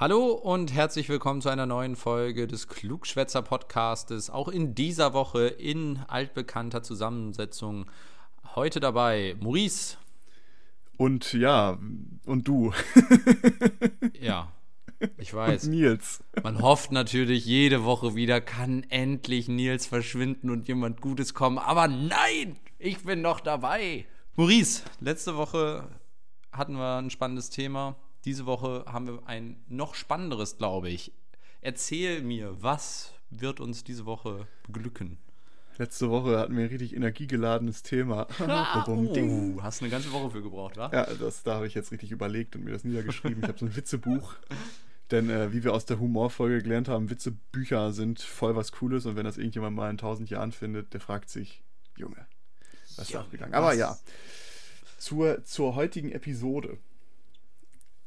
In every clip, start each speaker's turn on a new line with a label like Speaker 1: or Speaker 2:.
Speaker 1: Hallo und herzlich willkommen zu einer neuen Folge des Klugschwätzer Podcastes. Auch in dieser Woche in altbekannter Zusammensetzung. Heute dabei Maurice.
Speaker 2: Und ja, und du.
Speaker 1: ja, ich weiß.
Speaker 2: Und Nils.
Speaker 1: Man hofft natürlich jede Woche wieder, kann endlich Nils verschwinden und jemand Gutes kommen. Aber nein, ich bin noch dabei. Maurice, letzte Woche hatten wir ein spannendes Thema. Diese Woche haben wir ein noch spannenderes, glaube ich. Erzähl mir, was wird uns diese Woche beglücken?
Speaker 2: Letzte Woche hatten wir ein richtig energiegeladenes Thema.
Speaker 1: Ah, oh, hast eine ganze Woche für gebraucht, wa?
Speaker 2: Ja, das, da habe ich jetzt richtig überlegt und mir das niedergeschrieben. ich habe so ein Witzebuch. Denn äh, wie wir aus der Humorfolge gelernt haben, Witzebücher sind voll was Cooles und wenn das irgendjemand mal in tausend Jahren findet, der fragt sich, Junge, was ist da abgegangen? Aber ja, zur, zur heutigen Episode.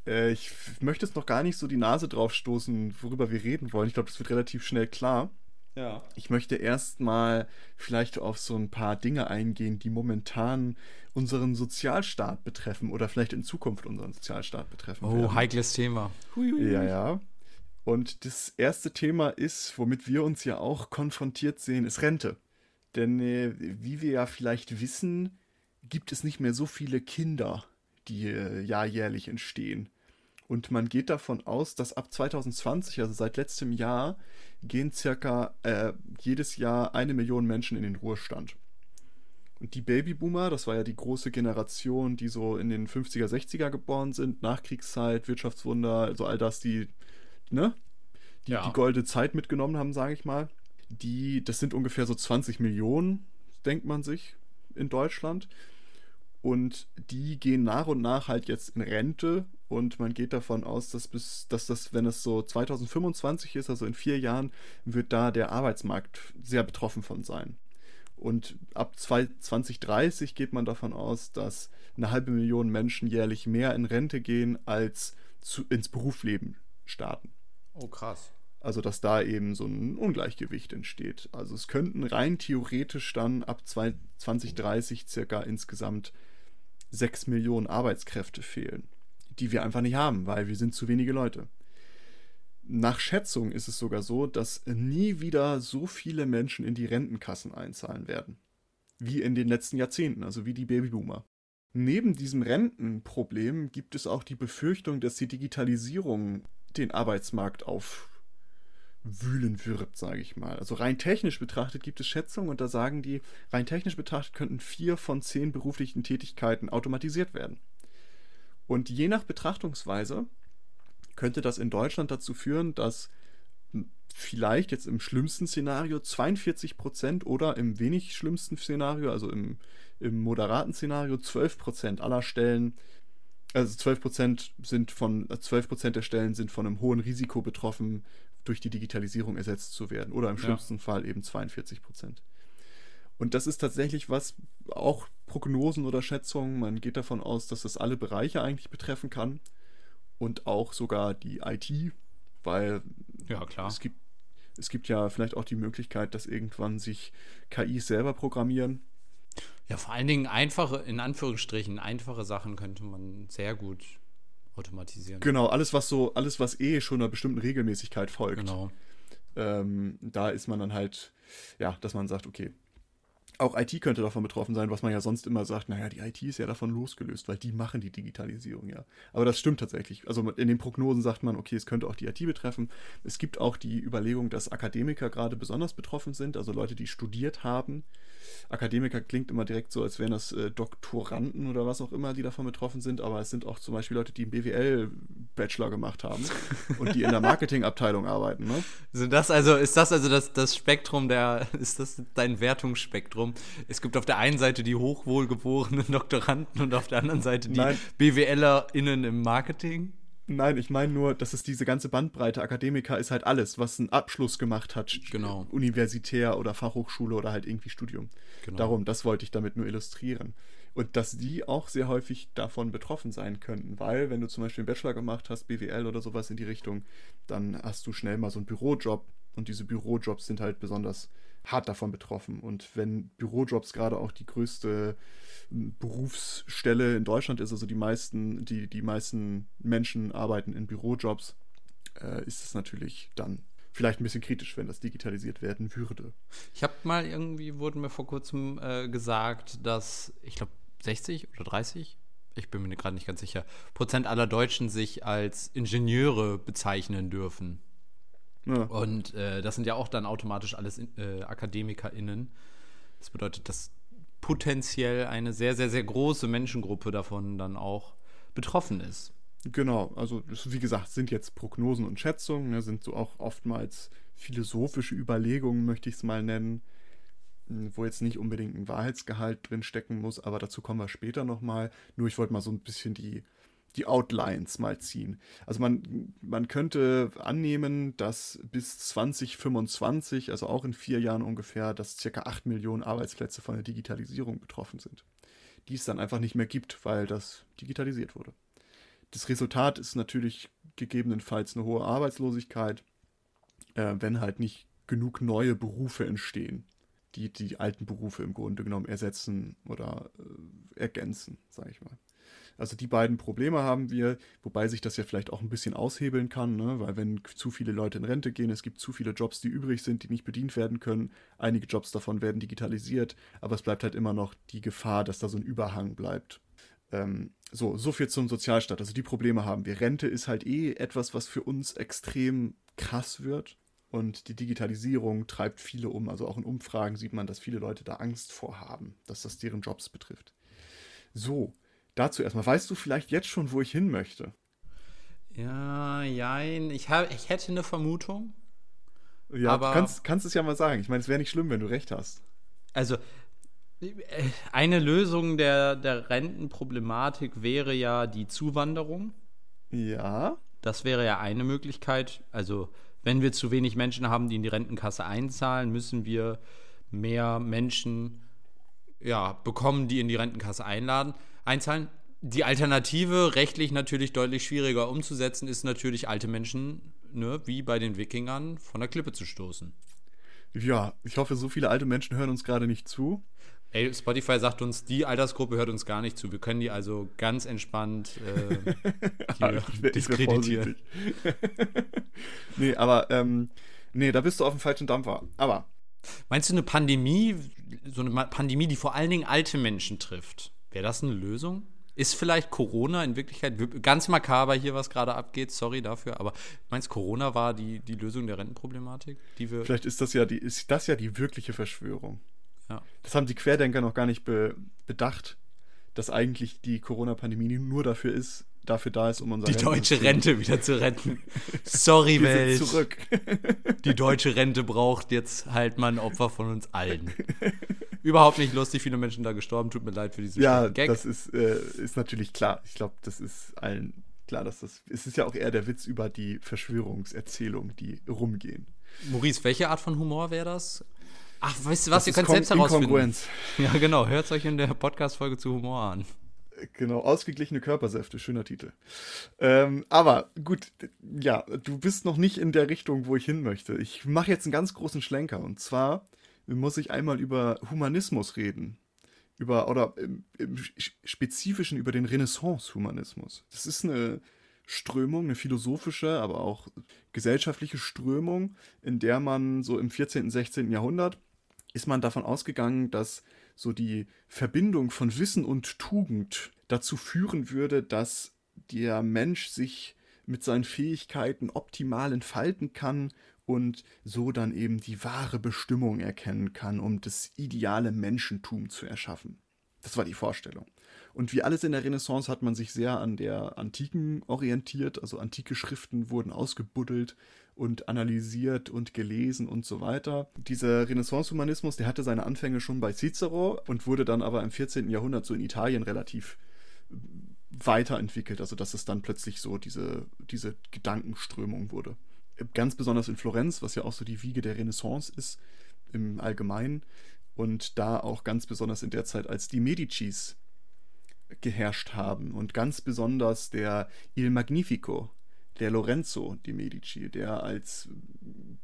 Speaker 2: Äh, ich möchte jetzt noch gar nicht so die Nase drauf stoßen, worüber wir reden wollen. Ich glaube, das wird relativ schnell klar.
Speaker 1: Ja.
Speaker 2: Ich möchte erstmal vielleicht auf so ein paar Dinge eingehen, die momentan unseren Sozialstaat betreffen oder vielleicht in Zukunft unseren Sozialstaat betreffen.
Speaker 1: Oh, werden. heikles Thema.
Speaker 2: Hui, Ja, ja. Und das erste Thema ist, womit wir uns ja auch konfrontiert sehen, ist Rente. Denn äh, wie wir ja vielleicht wissen, gibt es nicht mehr so viele Kinder, die äh, jährlich entstehen. Und man geht davon aus, dass ab 2020, also seit letztem Jahr, gehen circa äh, jedes Jahr eine Million Menschen in den Ruhestand. Und die Babyboomer, das war ja die große Generation, die so in den 50er, 60er geboren sind, Nachkriegszeit, Wirtschaftswunder, also all das, die, ne? Die,
Speaker 1: Ja.
Speaker 2: die goldene Zeit mitgenommen haben, sage ich mal. Die, das sind ungefähr so 20 Millionen, denkt man sich, in Deutschland. Und die gehen nach und nach halt jetzt in Rente und man geht davon aus, dass bis, dass das, wenn es so 2025 ist, also in vier Jahren, wird da der Arbeitsmarkt sehr betroffen von sein. Und ab zwei- 2030 geht man davon aus, dass eine halbe Million Menschen jährlich mehr in Rente gehen, als zu, ins Berufsleben starten.
Speaker 1: Oh, krass.
Speaker 2: Also, dass da eben so ein Ungleichgewicht entsteht. Also, es könnten rein theoretisch dann ab zwei- 2030 circa insgesamt 6 Millionen Arbeitskräfte fehlen, die wir einfach nicht haben, weil wir sind zu wenige Leute. Nach Schätzung ist es sogar so, dass nie wieder so viele Menschen in die Rentenkassen einzahlen werden, wie in den letzten Jahrzehnten, also wie die Babyboomer. Neben diesem Rentenproblem gibt es auch die Befürchtung, dass die Digitalisierung den Arbeitsmarkt aufwühlen wird, sage ich mal. Also rein technisch betrachtet gibt es Schätzungen und da sagen die, rein technisch betrachtet könnten vier von zehn beruflichen Tätigkeiten automatisiert werden. Und je nach Betrachtungsweise könnte das in Deutschland dazu führen, dass vielleicht jetzt im schlimmsten Szenario 42 Prozent oder im wenig schlimmsten Szenario, also im, im moderaten Szenario 12 Prozent aller Stellen, also 12 Prozent sind von, äh, 12 Prozent der Stellen sind von einem hohen Risiko betroffen, durch die Digitalisierung ersetzt zu werden. Oder im
Speaker 1: Ja.
Speaker 2: schlimmsten Fall eben 42 Prozent. Und das ist tatsächlich was, auch Prognosen oder Schätzungen, man geht davon aus, dass das alle Bereiche eigentlich betreffen kann und auch sogar die IT, weil
Speaker 1: Ja, klar.
Speaker 2: es gibt, es gibt ja vielleicht auch die Möglichkeit, dass irgendwann sich KIs selber programmieren.
Speaker 1: Ja, vor allen Dingen einfache, in Anführungsstrichen, einfache Sachen könnte man sehr gut automatisieren.
Speaker 2: Genau, alles was so, alles was eh schon einer bestimmten Regelmäßigkeit folgt.
Speaker 1: Genau.
Speaker 2: Ähm, da ist man dann halt, ja, dass man sagt, okay, auch IT könnte davon betroffen sein, was man ja sonst immer sagt, naja, die IT ist ja davon losgelöst, weil die machen die Digitalisierung ja. Aber das stimmt tatsächlich. Also in den Prognosen sagt man, okay, es könnte auch die IT betreffen. Es gibt auch die Überlegung, dass Akademiker gerade besonders betroffen sind, also Leute, die studiert haben. Akademiker klingt immer direkt so, als wären das äh, Doktoranden oder was auch immer, die davon betroffen sind, aber es sind auch zum Beispiel Leute, die einen BWL-Bachelor gemacht haben und die in der Marketingabteilung arbeiten. Ne?
Speaker 1: Sind das also, ist das also das, das Spektrum der, ist das dein Wertungsspektrum? Es gibt auf der einen Seite die hochwohlgeborenen Doktoranden und auf der anderen Seite die. BWLerInnen im Marketing?
Speaker 2: Nein, ich meine nur, dass es diese ganze Bandbreite Akademiker ist halt alles, was einen Abschluss gemacht hat.
Speaker 1: Genau.
Speaker 2: Universitär oder Fachhochschule oder halt irgendwie Studium.
Speaker 1: Genau.
Speaker 2: Darum, das wollte ich damit nur illustrieren. Und dass die auch sehr häufig davon betroffen sein könnten, weil wenn du zum Beispiel einen Bachelor gemacht hast, BWL oder sowas in die Richtung, dann hast du schnell mal so einen Bürojob und diese Bürojobs sind halt besonders hart davon betroffen. Und wenn Bürojobs gerade auch die größte Berufsstelle in Deutschland ist, also die meisten, die, die meisten Menschen arbeiten in Bürojobs, äh, ist es natürlich dann vielleicht ein bisschen kritisch, wenn das digitalisiert werden würde.
Speaker 1: Ich habe mal irgendwie, wurden mir vor kurzem äh, gesagt, dass, ich glaube, 60 oder 30, ich bin mir gerade nicht ganz sicher, Prozent aller Deutschen sich als Ingenieure bezeichnen dürfen. Ja. Und äh, das sind ja auch dann automatisch alles äh, AkademikerInnen. Das bedeutet, dass potenziell eine sehr, sehr, sehr große Menschengruppe davon dann auch betroffen ist.
Speaker 2: Genau, also wie gesagt, sind jetzt Prognosen und Schätzungen, ne, sind so auch oftmals philosophische Überlegungen, möchte ich es mal nennen, hm, wo jetzt nicht unbedingt ein Wahrheitsgehalt drin stecken muss, aber dazu kommen wir später nochmal. Nur ich wollte mal so ein bisschen die, die Outlines mal ziehen. Also man, man könnte annehmen, dass bis 2025, also auch in vier Jahren ungefähr, dass circa 8 Millionen Arbeitsplätze von der Digitalisierung betroffen sind. Die es dann einfach nicht mehr gibt, weil das digitalisiert wurde. Das Resultat ist natürlich gegebenenfalls eine hohe Arbeitslosigkeit, äh, wenn halt nicht genug neue Berufe entstehen, die die alten Berufe im Grunde genommen ersetzen oder äh, ergänzen, sage ich mal. Also die beiden Probleme haben wir, wobei sich das ja vielleicht auch ein bisschen aushebeln kann, ne? weil wenn zu viele Leute in Rente gehen, es gibt zu viele Jobs, die übrig sind, die nicht bedient werden können. Einige Jobs davon werden digitalisiert, aber es bleibt halt immer noch die Gefahr, dass da so ein Überhang bleibt. Ähm, so, so viel zum Sozialstaat. Also die Probleme haben wir. Rente ist halt eh etwas, was für uns extrem krass wird. Und die Digitalisierung treibt viele um. Also auch in Umfragen sieht man, dass viele Leute da Angst vor haben, dass das deren Jobs betrifft. So, dazu erstmal. Weißt du vielleicht jetzt schon, wo ich hin möchte?
Speaker 1: Ja, jein. Ich, hab, ich hätte eine Vermutung.
Speaker 2: Ja, aber du kannst, kannst es ja mal sagen. Ich meine, es wäre nicht schlimm, wenn du recht hast.
Speaker 1: Also, eine Lösung der, der Rentenproblematik wäre ja die Zuwanderung.
Speaker 2: Ja.
Speaker 1: Das wäre ja eine Möglichkeit. Also, wenn wir zu wenig Menschen haben, die in die Rentenkasse einzahlen, müssen wir mehr Menschen ja, bekommen, die in die Rentenkasse einladen, einzahlen. Die Alternative, rechtlich natürlich deutlich schwieriger umzusetzen, ist natürlich alte Menschen, ne, wie bei den Wikingern, von der Klippe zu stoßen.
Speaker 2: Ja, ich hoffe, so viele alte Menschen hören uns gerade nicht zu.
Speaker 1: Ey, Spotify sagt uns, die Altersgruppe hört uns gar nicht zu. Wir können die also ganz entspannt äh,
Speaker 2: diskreditieren. nee, aber ähm, nee, da bist du auf dem falschen Dampfer. Aber.
Speaker 1: Meinst du eine Pandemie, so eine Pandemie, die vor allen Dingen alte Menschen trifft? Wäre das eine Lösung? Ist vielleicht Corona in Wirklichkeit ganz makaber hier, was gerade abgeht? Sorry dafür, aber meinst Corona war die, die Lösung der Rentenproblematik, die wir.
Speaker 2: Vielleicht ist das ja die, ist das ja die wirkliche Verschwörung. Ja. Das haben die Querdenker noch gar nicht be bedacht, dass eigentlich die Corona-Pandemie nur dafür ist, dafür da ist, um unser
Speaker 1: Die deutsche Rente wieder zu retten. Sorry, Wir Welt.
Speaker 2: Zurück.
Speaker 1: die deutsche Rente braucht jetzt halt mal ein Opfer von uns allen. Überhaupt nicht lustig, viele Menschen da gestorben. Tut mir leid für diesen
Speaker 2: ja, Gag. Ja, das ist, äh, ist natürlich klar. Ich glaube, das ist allen klar, dass das. Es ist ja auch eher der Witz über die Verschwörungserzählungen, die rumgehen.
Speaker 1: Maurice, welche Art von Humor wäre das? Ach, weißt du was, das ihr könnt selbst herausfinden. Ja, genau. Hört euch in der Podcast-Folge zu Humor an.
Speaker 2: Genau, ausgeglichene Körpersäfte, schöner Titel. Ähm, aber gut, ja, du bist noch nicht in der Richtung, wo ich hin möchte. Ich mache jetzt einen ganz großen Schlenker und zwar muss ich einmal über Humanismus reden. Über, oder im, im Spezifischen über den Renaissance-Humanismus. Das ist eine Strömung, eine philosophische, aber auch gesellschaftliche Strömung, in der man so im 14., 16. Jahrhundert ist man davon ausgegangen, dass so die Verbindung von Wissen und Tugend dazu führen würde, dass der Mensch sich mit seinen Fähigkeiten optimal entfalten kann und so dann eben die wahre Bestimmung erkennen kann, um das ideale Menschentum zu erschaffen. Das war die Vorstellung. Und wie alles in der Renaissance hat man sich sehr an der Antiken orientiert, also antike Schriften wurden ausgebuddelt und analysiert und gelesen und so weiter. Dieser Renaissance-Humanismus, der hatte seine Anfänge schon bei Cicero und wurde dann aber im 14. Jahrhundert so in Italien relativ weiterentwickelt, also dass es dann plötzlich so diese, diese Gedankenströmung wurde. Ganz besonders in Florenz, was ja auch so die Wiege der Renaissance ist im Allgemeinen und da auch ganz besonders in der Zeit, als die Medicis geherrscht haben und ganz besonders der Il Magnifico, der Lorenzo di Medici, der als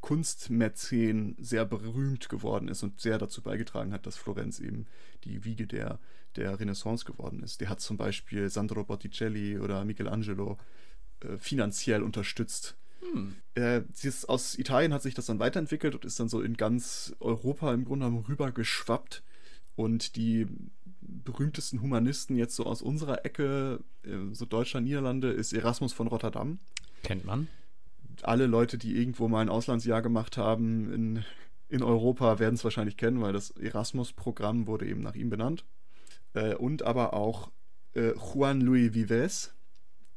Speaker 2: Kunstmäzen sehr berühmt geworden ist und sehr dazu beigetragen hat, dass Florenz eben die Wiege der, der Renaissance geworden ist. Der hat zum Beispiel Sandro Botticelli oder Michelangelo äh, finanziell unterstützt. Hm. Äh, aus Italien hat sich das dann weiterentwickelt und ist dann so in ganz Europa im Grunde genommen rübergeschwappt. Und die berühmtesten Humanisten jetzt so aus unserer Ecke, äh, so Deutschland, Niederlande, ist Erasmus von Rotterdam.
Speaker 1: Kennt man.
Speaker 2: Alle Leute, die irgendwo mal ein Auslandsjahr gemacht haben in, in Europa, werden es wahrscheinlich kennen, weil das Erasmus-Programm wurde eben nach ihm benannt. Äh, und aber auch äh, Juan Luis Vives,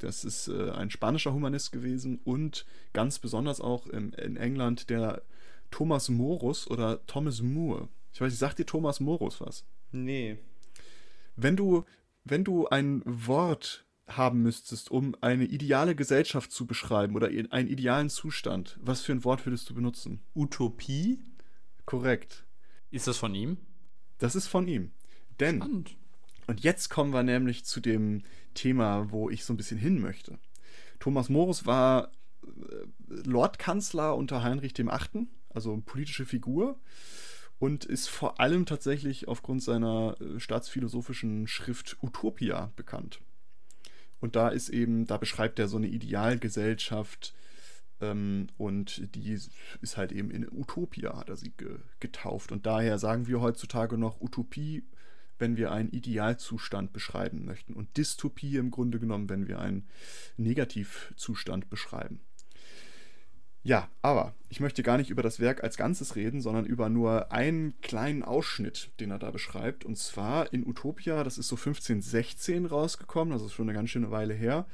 Speaker 2: das ist äh, ein spanischer Humanist gewesen und ganz besonders auch im, in England der Thomas Morus oder Thomas Moore. Ich weiß nicht, sagt dir Thomas Morus was?
Speaker 1: Nee.
Speaker 2: Wenn du, wenn du ein Wort haben müsstest, um eine ideale Gesellschaft zu beschreiben oder einen idealen Zustand, was für ein Wort würdest du benutzen?
Speaker 1: Utopie?
Speaker 2: Korrekt.
Speaker 1: Ist das von ihm?
Speaker 2: Das ist von ihm. Denn, Spannend. Und jetzt kommen wir nämlich zu dem Thema, wo ich so ein bisschen hin möchte. Thomas Morus war äh, Lordkanzler unter Heinrich VIII., also eine politische Figur und ist vor allem tatsächlich aufgrund seiner äh, staatsphilosophischen Schrift Utopia bekannt. Und da ist eben, da beschreibt er so eine Idealgesellschaft ähm, und die ist halt eben in Utopia, hat er sie ge getauft. Und daher sagen wir heutzutage noch Utopie, wenn wir einen Idealzustand beschreiben möchten und Dystopie im Grunde genommen, wenn wir einen Negativzustand beschreiben. Ja, aber ich möchte gar nicht über das Werk als Ganzes reden, sondern über nur einen kleinen Ausschnitt, den er da beschreibt. Und zwar in Utopia, das ist so 1516 rausgekommen, also schon eine ganz schöne Weile her,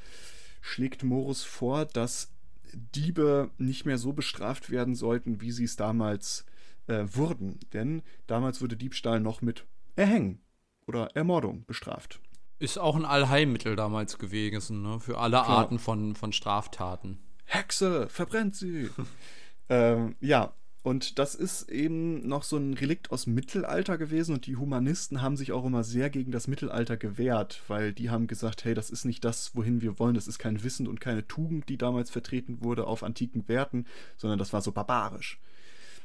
Speaker 2: schlägt Morus vor, dass Diebe nicht mehr so bestraft werden sollten, wie sie es damals äh, wurden. Denn damals wurde Diebstahl noch mit Erhängen oder Ermordung bestraft.
Speaker 1: Ist auch ein Allheilmittel damals gewesen, ne? für alle Klar. Arten von, von Straftaten.
Speaker 2: Hexe, verbrennt sie. ähm, ja, und das ist eben noch so ein Relikt aus Mittelalter gewesen und die Humanisten haben sich auch immer sehr gegen das Mittelalter gewehrt, weil die haben gesagt, hey, das ist nicht das, wohin wir wollen, das ist kein Wissen und keine Tugend, die damals vertreten wurde auf antiken Werten, sondern das war so barbarisch.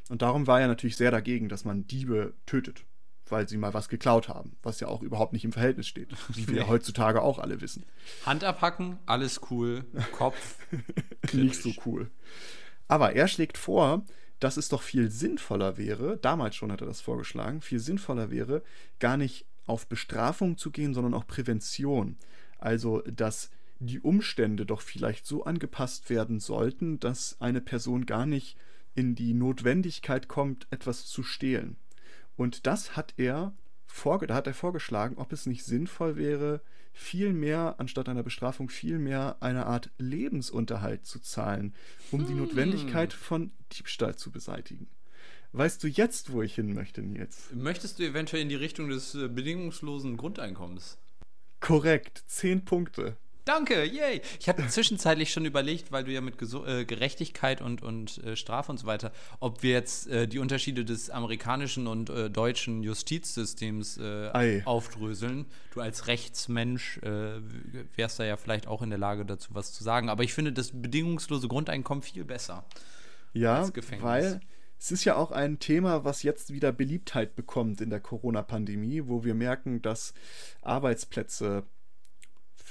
Speaker 2: Und darum war er natürlich sehr dagegen, dass man Diebe tötet weil sie mal was geklaut haben, was ja auch überhaupt nicht im Verhältnis steht, wie wir nee. heutzutage auch alle wissen.
Speaker 1: Hand abhacken, alles cool, Kopf
Speaker 2: nicht so cool. Aber er schlägt vor, dass es doch viel sinnvoller wäre, damals schon hat er das vorgeschlagen, viel sinnvoller wäre, gar nicht auf Bestrafung zu gehen, sondern auch Prävention. Also, dass die Umstände doch vielleicht so angepasst werden sollten, dass eine Person gar nicht in die Notwendigkeit kommt, etwas zu stehlen. Und das hat er, vorge da hat er vorgeschlagen, ob es nicht sinnvoll wäre, viel mehr, anstatt einer Bestrafung, viel mehr eine Art Lebensunterhalt zu zahlen, um hm. die Notwendigkeit von Diebstahl zu beseitigen. Weißt du jetzt, wo ich hin möchte, Nils?
Speaker 1: Möchtest du eventuell in die Richtung des äh, bedingungslosen Grundeinkommens?
Speaker 2: Korrekt, zehn Punkte.
Speaker 1: Danke, yay. Ich habe zwischenzeitlich schon überlegt, weil du ja mit Gesu äh, Gerechtigkeit und, und äh, Strafe und so weiter, ob wir jetzt äh, die Unterschiede des amerikanischen und äh, deutschen Justizsystems äh, aufdröseln. Du als Rechtsmensch äh, wärst da ja vielleicht auch in der Lage dazu was zu sagen. Aber ich finde das bedingungslose Grundeinkommen viel besser.
Speaker 2: Ja, weil es ist ja auch ein Thema, was jetzt wieder Beliebtheit bekommt in der Corona-Pandemie, wo wir merken, dass Arbeitsplätze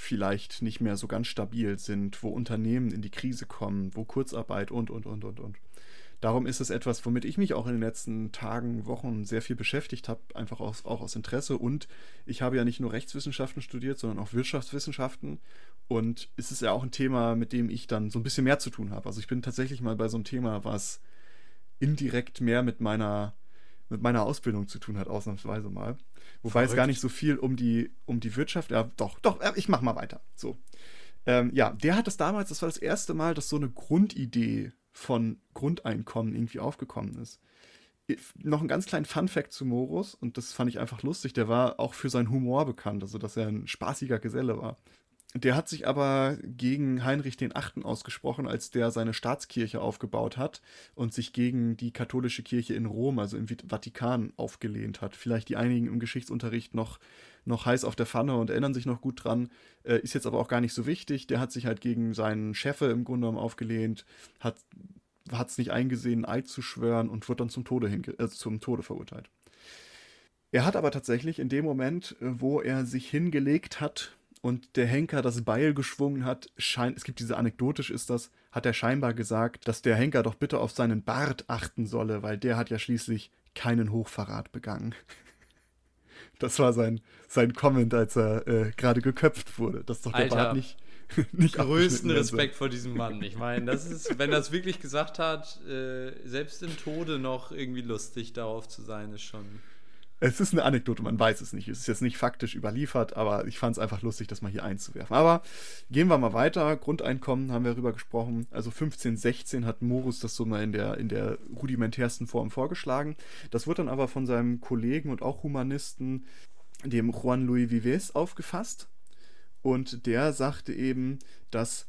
Speaker 2: vielleicht nicht mehr so ganz stabil sind, wo Unternehmen in die Krise kommen, wo Kurzarbeit und, und, und, und, und. Darum ist es etwas, womit ich mich auch in den letzten Tagen, Wochen sehr viel beschäftigt habe, einfach aus, auch aus Interesse. Und ich habe ja nicht nur Rechtswissenschaften studiert, sondern auch Wirtschaftswissenschaften. Und es ist ja auch ein Thema, mit dem ich dann so ein bisschen mehr zu tun habe. Also ich bin tatsächlich mal bei so einem Thema, was indirekt mehr mit meiner, mit meiner Ausbildung zu tun hat, ausnahmsweise mal. Wobei Verrückt. es gar nicht so viel um die, um die Wirtschaft, ja, doch, doch, ich mach mal weiter. So. Ähm, ja, der hat das damals, das war das erste Mal, dass so eine Grundidee von Grundeinkommen irgendwie aufgekommen ist. Noch einen ganz kleinen Fun-Fact zu Morus, und das fand ich einfach lustig. Der war auch für seinen Humor bekannt, also dass er ein spaßiger Geselle war. Der hat sich aber gegen Heinrich den Achten ausgesprochen, als der seine Staatskirche aufgebaut hat und sich gegen die katholische Kirche in Rom, also im Vatikan, aufgelehnt hat. Vielleicht die einigen im Geschichtsunterricht noch, noch heiß auf der Pfanne und erinnern sich noch gut dran, äh, ist jetzt aber auch gar nicht so wichtig. Der hat sich halt gegen seinen Chefe im Grunde genommen aufgelehnt, hat es nicht eingesehen, Eid zu schwören und wird dann zum Tode, äh, zum Tode verurteilt. Er hat aber tatsächlich in dem Moment, äh, wo er sich hingelegt hat, und der Henker das Beil geschwungen hat, scheint, es gibt diese anekdotisch ist das, hat er scheinbar gesagt, dass der Henker doch bitte auf seinen Bart achten solle, weil der hat ja schließlich keinen Hochverrat begangen. Das war sein, sein Comment, als er äh, gerade geköpft wurde, dass doch der
Speaker 1: Alter,
Speaker 2: Bart nicht, nicht
Speaker 1: größten Respekt vor diesem Mann. Ich meine, das ist, wenn er es wirklich gesagt hat, äh, selbst im Tode noch irgendwie lustig darauf zu sein, ist schon.
Speaker 2: Es ist eine Anekdote, man weiß es nicht. Es ist jetzt nicht faktisch überliefert, aber ich fand es einfach lustig, das mal hier einzuwerfen. Aber gehen wir mal weiter. Grundeinkommen haben wir darüber gesprochen. Also 1516 hat Morus das so mal in der, in der rudimentärsten Form vorgeschlagen. Das wird dann aber von seinem Kollegen und auch Humanisten, dem Juan Luis Vives, aufgefasst. Und der sagte eben, dass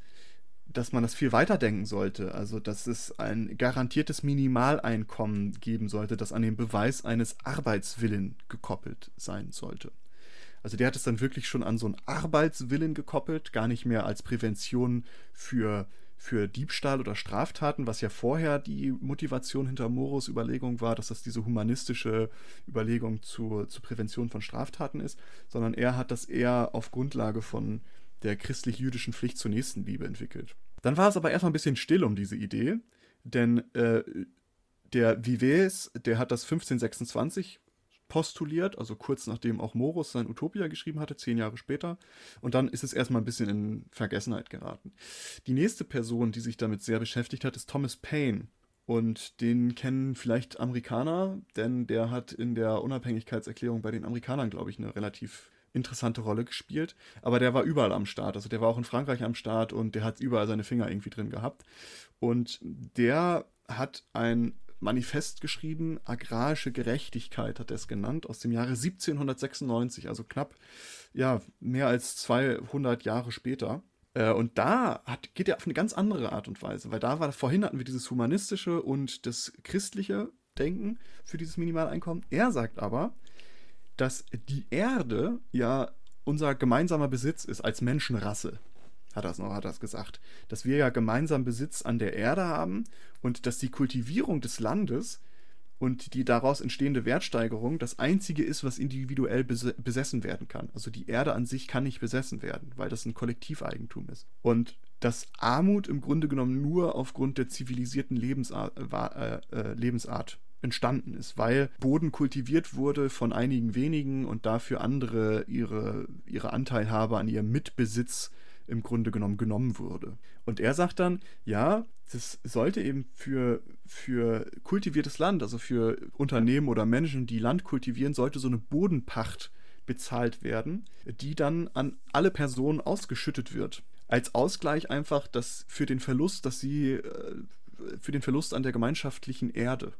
Speaker 2: dass man das viel weiter denken sollte. Also, dass es ein garantiertes Minimaleinkommen geben sollte, das an den Beweis eines Arbeitswillen gekoppelt sein sollte. Also, der hat es dann wirklich schon an so einen Arbeitswillen gekoppelt, gar nicht mehr als Prävention für, für Diebstahl oder Straftaten, was ja vorher die Motivation hinter Moros Überlegung war, dass das diese humanistische Überlegung zur, zur Prävention von Straftaten ist, sondern er hat das eher auf Grundlage von der christlich-jüdischen Pflicht zur Nächstenliebe entwickelt. Dann war es aber erstmal ein bisschen still um diese Idee, denn äh, der Vives, der hat das 1526 postuliert, also kurz nachdem auch Morus sein Utopia geschrieben hatte, zehn Jahre später. Und dann ist es erstmal ein bisschen in Vergessenheit geraten. Die nächste Person, die sich damit sehr beschäftigt hat, ist Thomas Paine. Und den kennen vielleicht Amerikaner, denn der hat in der Unabhängigkeitserklärung bei den Amerikanern, glaube ich, eine relativ interessante Rolle gespielt. Aber der war überall am Start. Also der war auch in Frankreich am Start und der hat überall seine Finger irgendwie drin gehabt. Und der hat ein Manifest geschrieben, agrarische Gerechtigkeit hat er es genannt, aus dem Jahre 1796, also knapp, ja, mehr als 200 Jahre später. Äh, und da hat, geht er auf eine ganz andere Art und Weise, weil da war, vorhin hatten wir dieses humanistische und das christliche Denken für dieses Minimaleinkommen. Er sagt aber, dass die Erde ja unser gemeinsamer Besitz ist als Menschenrasse. Hat das noch, hat das gesagt. Dass wir ja gemeinsam Besitz an der Erde haben und dass die Kultivierung des Landes und die daraus entstehende Wertsteigerung das einzige ist, was individuell besessen werden kann. Also die Erde an sich kann nicht besessen werden, weil das ein Kollektiveigentum ist. Und dass Armut im Grunde genommen nur aufgrund der zivilisierten Lebensart, äh, äh, Lebensart entstanden ist, weil Boden kultiviert wurde von einigen wenigen und dafür andere ihre, ihre Anteilhabe an ihrem Mitbesitz im Grunde genommen genommen wurde. Und er sagt dann, ja, das sollte eben für, für kultiviertes Land, also für Unternehmen oder Menschen, die Land kultivieren, sollte so eine Bodenpacht bezahlt werden, die dann an alle Personen ausgeschüttet wird. Als Ausgleich einfach dass für den Verlust, dass sie äh, für den Verlust an der gemeinschaftlichen Erde.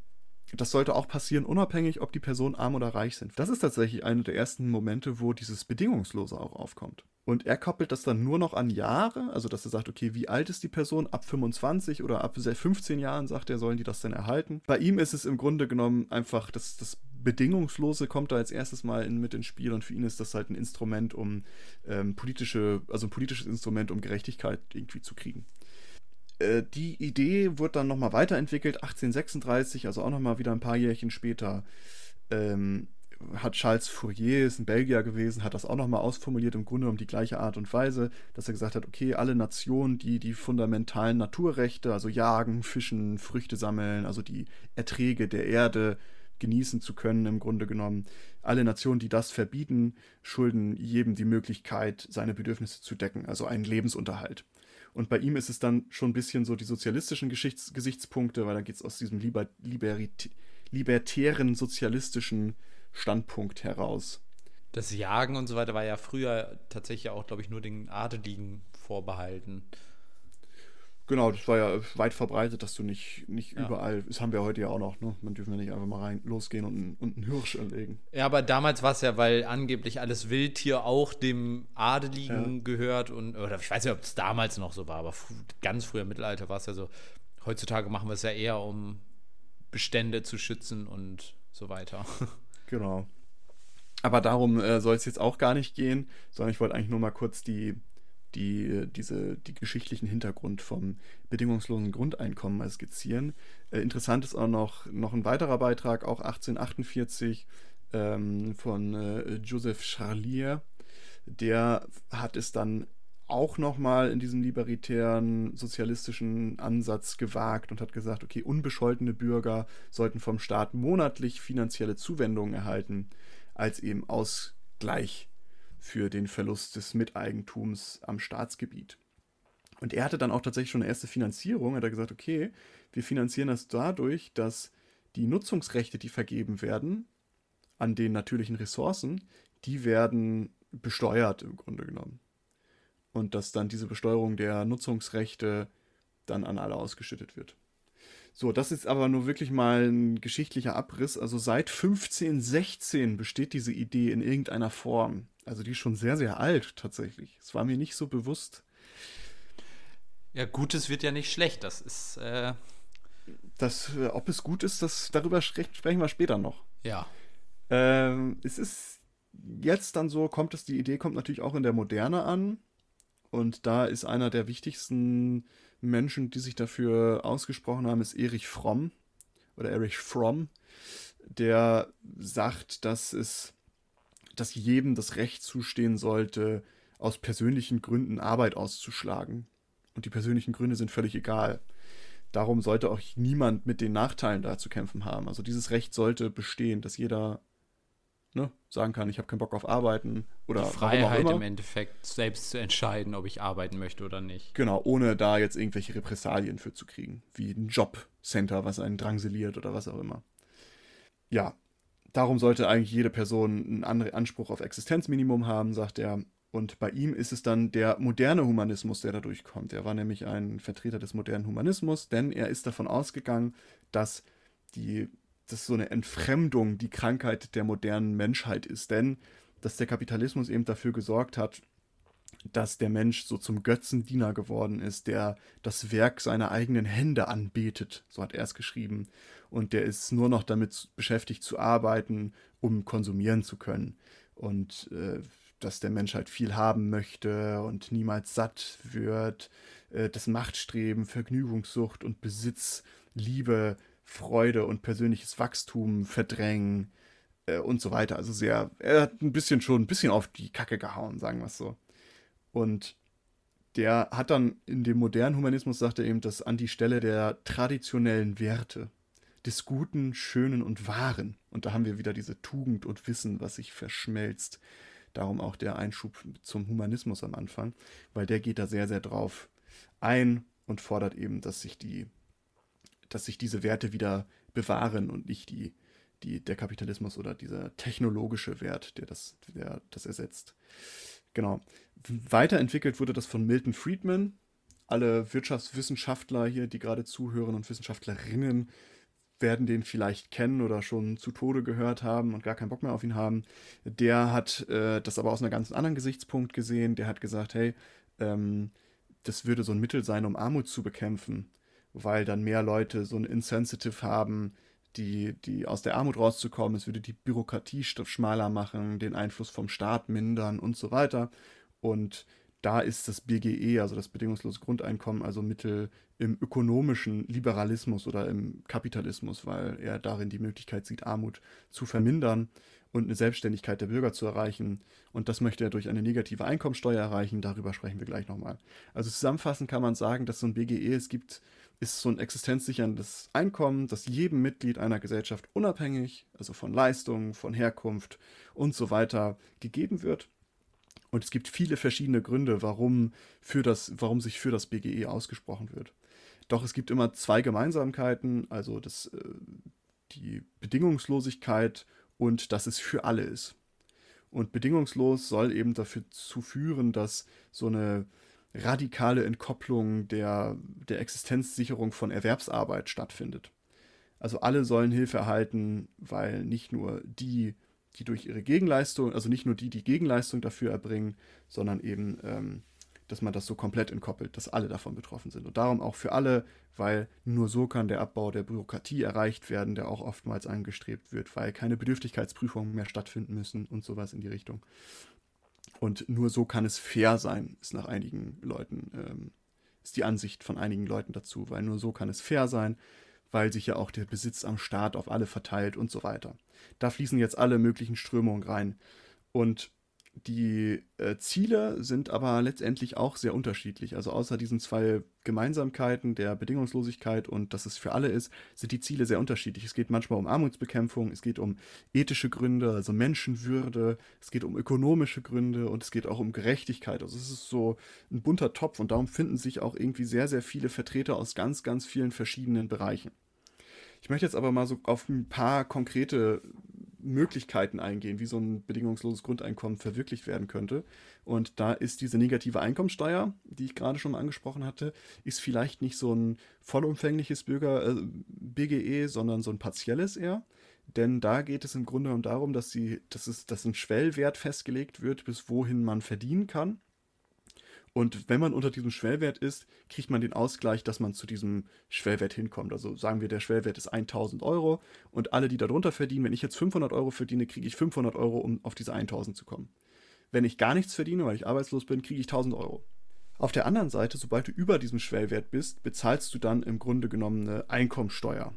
Speaker 2: Das sollte auch passieren, unabhängig, ob die Personen arm oder reich sind. Das ist tatsächlich einer der ersten Momente, wo dieses Bedingungslose auch aufkommt. Und er koppelt das dann nur noch an Jahre, also dass er sagt, okay, wie alt ist die Person? Ab 25 oder ab 15 Jahren, sagt er, sollen die das denn erhalten. Bei ihm ist es im Grunde genommen einfach, das, das Bedingungslose kommt da als erstes mal in, mit ins Spiel und für ihn ist das halt ein Instrument, um ähm, politische, also ein politisches Instrument, um Gerechtigkeit irgendwie zu kriegen. Äh, die Idee wurde dann nochmal weiterentwickelt, 1836, also auch nochmal wieder ein paar Jährchen später. Ähm, hat Charles Fourier, ist ein Belgier gewesen, hat das auch nochmal ausformuliert, im Grunde um die gleiche Art und Weise, dass er gesagt hat, okay, alle Nationen, die die fundamentalen Naturrechte, also jagen, fischen, Früchte sammeln, also die Erträge der Erde genießen zu können, im Grunde genommen, alle Nationen, die das verbieten, schulden jedem die Möglichkeit, seine Bedürfnisse zu decken, also einen Lebensunterhalt. Und bei ihm ist es dann schon ein bisschen so die sozialistischen Geschichts Gesichtspunkte, weil da geht es aus diesem liber liberit libertären sozialistischen Standpunkt heraus.
Speaker 1: Das Jagen und so weiter war ja früher tatsächlich auch, glaube ich, nur den Adeligen vorbehalten.
Speaker 2: Genau, das war ja weit verbreitet, dass du nicht, nicht
Speaker 1: Ja.
Speaker 2: überall, das haben wir heute ja auch noch, ne? Man dürfen ja nicht einfach mal rein losgehen und, einen- und einen Hirsch erlegen.
Speaker 1: Ja, aber damals war es ja, weil angeblich alles Wildtier auch dem Adeligen gehört und oder ich weiß nicht, ob es damals noch so war, aber ganz früher im Mittelalter war es ja so. Heutzutage machen wir es ja eher, um Bestände zu schützen und so weiter.
Speaker 2: Genau. Aber darum äh, soll es jetzt auch gar nicht gehen, sondern ich wollte eigentlich nur mal kurz die, die, äh, diese, die geschichtlichen Hintergrund vom bedingungslosen Grundeinkommen mal skizzieren. Äh, interessant ist auch noch, noch ein weiterer Beitrag, auch 1848 ähm, von äh, Joseph Charlier. Der hat es dann auch nochmal in diesem libertären sozialistischen Ansatz gewagt und hat gesagt, okay, unbescholtene Bürger sollten vom Staat monatlich finanzielle Zuwendungen erhalten, als eben Ausgleich für den Verlust des Miteigentums am Staatsgebiet. Und er hatte dann auch tatsächlich schon eine erste Finanzierung. Hat er gesagt, okay, wir finanzieren das dadurch, dass die Nutzungsrechte, die vergeben werden an den natürlichen Ressourcen, die werden besteuert im Grunde genommen. Und dass dann diese Besteuerung der Nutzungsrechte dann an alle ausgeschüttet wird. So, das ist aber nur wirklich mal ein geschichtlicher Abriss. Also seit 1516 besteht diese Idee in irgendeiner Form. Also die ist schon sehr, sehr alt tatsächlich. Es war mir nicht so bewusst.
Speaker 1: Ja, Gutes wird ja nicht schlecht. Das ist, äh,
Speaker 2: Das, äh, ob es gut ist, das, darüber spre- sprechen wir später noch.
Speaker 1: ja.
Speaker 2: Ähm, es ist jetzt dann so, kommt es, die Idee kommt natürlich auch in der Moderne an. Und da ist einer der wichtigsten Menschen, die sich dafür ausgesprochen haben, ist Erich Fromm oder Erich Fromm, der sagt, dass es, dass jedem das Recht zustehen sollte, aus persönlichen Gründen Arbeit auszuschlagen. Und die persönlichen Gründe sind völlig egal. Darum sollte auch niemand mit den Nachteilen da zu kämpfen haben. Also dieses Recht sollte bestehen, dass jeder ne, sagen kann, ich habe keinen Bock auf Arbeiten oder
Speaker 1: Die Freiheit im Endeffekt, selbst zu entscheiden, ob ich arbeiten möchte oder nicht.
Speaker 2: Genau, ohne da jetzt irgendwelche Repressalien für zu kriegen, wie ein Jobcenter, was einen drangseliert oder was auch immer. Ja, darum sollte eigentlich jede Person einen anderen Anspruch auf Existenzminimum haben, sagt er. Und bei ihm ist es dann der moderne Humanismus, der da durchkommt. Er war nämlich ein Vertreter des modernen Humanismus, denn er ist davon ausgegangen, dass die dass so eine Entfremdung die Krankheit der modernen Menschheit ist. Denn dass der Kapitalismus eben dafür gesorgt hat, dass der Mensch so zum Götzendiener geworden ist, der das Werk seiner eigenen Hände anbetet, so hat er es geschrieben. Und der ist nur noch damit beschäftigt zu arbeiten, um konsumieren zu können. Und äh, dass der Mensch halt viel haben möchte und niemals satt wird, äh, das Machtstreben, Vergnügungssucht und Besitz, Liebe, Freude und persönliches Wachstum verdrängen äh, und so weiter. Also sehr, er hat ein bisschen schon ein bisschen auf die Kacke gehauen, sagen wir es so. Und der hat dann in dem modernen Humanismus, sagt er eben, das an die Stelle der traditionellen Werte, des Guten, Schönen und Wahren. Und da haben wir wieder diese Tugend und Wissen, was sich verschmelzt. Darum auch der Einschub zum Humanismus am Anfang, weil der geht da sehr, sehr drauf ein und fordert eben, dass sich die, dass sich diese Werte wieder bewahren und nicht die, die, der Kapitalismus oder dieser technologische Wert, der das, der das ersetzt. Genau. Weiterentwickelt wurde das von Milton Friedman. Alle Wirtschaftswissenschaftler hier, die gerade zuhören und Wissenschaftlerinnen, werden den vielleicht kennen oder schon zu Tode gehört haben und gar keinen Bock mehr auf ihn haben. Der hat äh, das aber aus einem ganz anderen Gesichtspunkt gesehen. Der hat gesagt, hey, ähm, das würde so ein Mittel sein, um Armut zu bekämpfen, weil dann mehr Leute so ein Insensitive haben, die, die aus der Armut rauszukommen. Es würde die Bürokratie schmaler machen, den Einfluss vom Staat mindern und so weiter. Und da ist das BGE, also das bedingungslose Grundeinkommen, also Mittel im ökonomischen Liberalismus oder im Kapitalismus, weil er darin die Möglichkeit sieht, Armut zu vermindern und eine Selbstständigkeit der Bürger zu erreichen. Und das möchte er durch eine negative Einkommensteuer erreichen. Darüber sprechen wir gleich nochmal. Also zusammenfassend kann man sagen, dass so ein BGE es gibt, ist so ein existenzsicherndes Einkommen, das jedem Mitglied einer Gesellschaft unabhängig, also von Leistung, von Herkunft und so weiter, gegeben wird. Und es gibt viele verschiedene Gründe, warum, für das, warum sich für das BGE ausgesprochen wird. Doch es gibt immer zwei Gemeinsamkeiten, also das, äh, die Bedingungslosigkeit und dass es für alle ist. Und bedingungslos soll eben dafür zu führen, dass so eine radikale Entkopplung der, der Existenzsicherung von Erwerbsarbeit stattfindet. Also alle sollen Hilfe erhalten, weil nicht nur die, die durch ihre Gegenleistung, also nicht nur die, die Gegenleistung dafür erbringen, sondern eben, ähm, dass man das so komplett entkoppelt, dass alle davon betroffen sind. Und darum auch für alle, weil nur so kann der Abbau der Bürokratie erreicht werden, der auch oftmals angestrebt wird, weil keine Bedürftigkeitsprüfungen mehr stattfinden müssen und sowas in die Richtung. Und nur so kann es fair sein, ist nach einigen Leuten, ähm, ist die Ansicht von einigen Leuten dazu, weil nur so kann es fair sein, weil sich ja auch der Besitz am Staat auf alle verteilt und so weiter. Da fließen jetzt alle möglichen Strömungen rein. Und die äh, Ziele sind aber letztendlich auch sehr unterschiedlich. Also außer diesen zwei Gemeinsamkeiten der Bedingungslosigkeit und dass es für alle ist, sind die Ziele sehr unterschiedlich. Es geht manchmal um Armutsbekämpfung, es geht um ethische Gründe, also Menschenwürde, es geht um ökonomische Gründe und es geht auch um Gerechtigkeit. Also es ist so ein bunter Topf und darum finden sich auch irgendwie sehr, sehr viele Vertreter aus ganz, ganz vielen verschiedenen Bereichen. Ich möchte jetzt aber mal so auf ein paar konkrete Möglichkeiten eingehen, wie so ein bedingungsloses Grundeinkommen verwirklicht werden könnte. Und da ist diese negative Einkommensteuer, die ich gerade schon mal angesprochen hatte, ist vielleicht nicht so ein vollumfängliches Bürger äh, BGE, sondern so ein partielles eher. Denn da geht es im Grunde darum, dass, sie, dass, es, dass ein Schwellwert festgelegt wird, bis wohin man verdienen kann. Und wenn man unter diesem Schwellwert ist, kriegt man den Ausgleich, dass man zu diesem Schwellwert hinkommt. Also sagen wir, der Schwellwert ist 1000 Euro und alle, die darunter verdienen, wenn ich jetzt 500 Euro verdiene, kriege ich 500 Euro, um auf diese 1000 zu kommen. Wenn ich gar nichts verdiene, weil ich arbeitslos bin, kriege ich 1000 Euro. Auf der anderen Seite, sobald du über diesem Schwellwert bist, bezahlst du dann im Grunde genommen eine Einkommensteuer.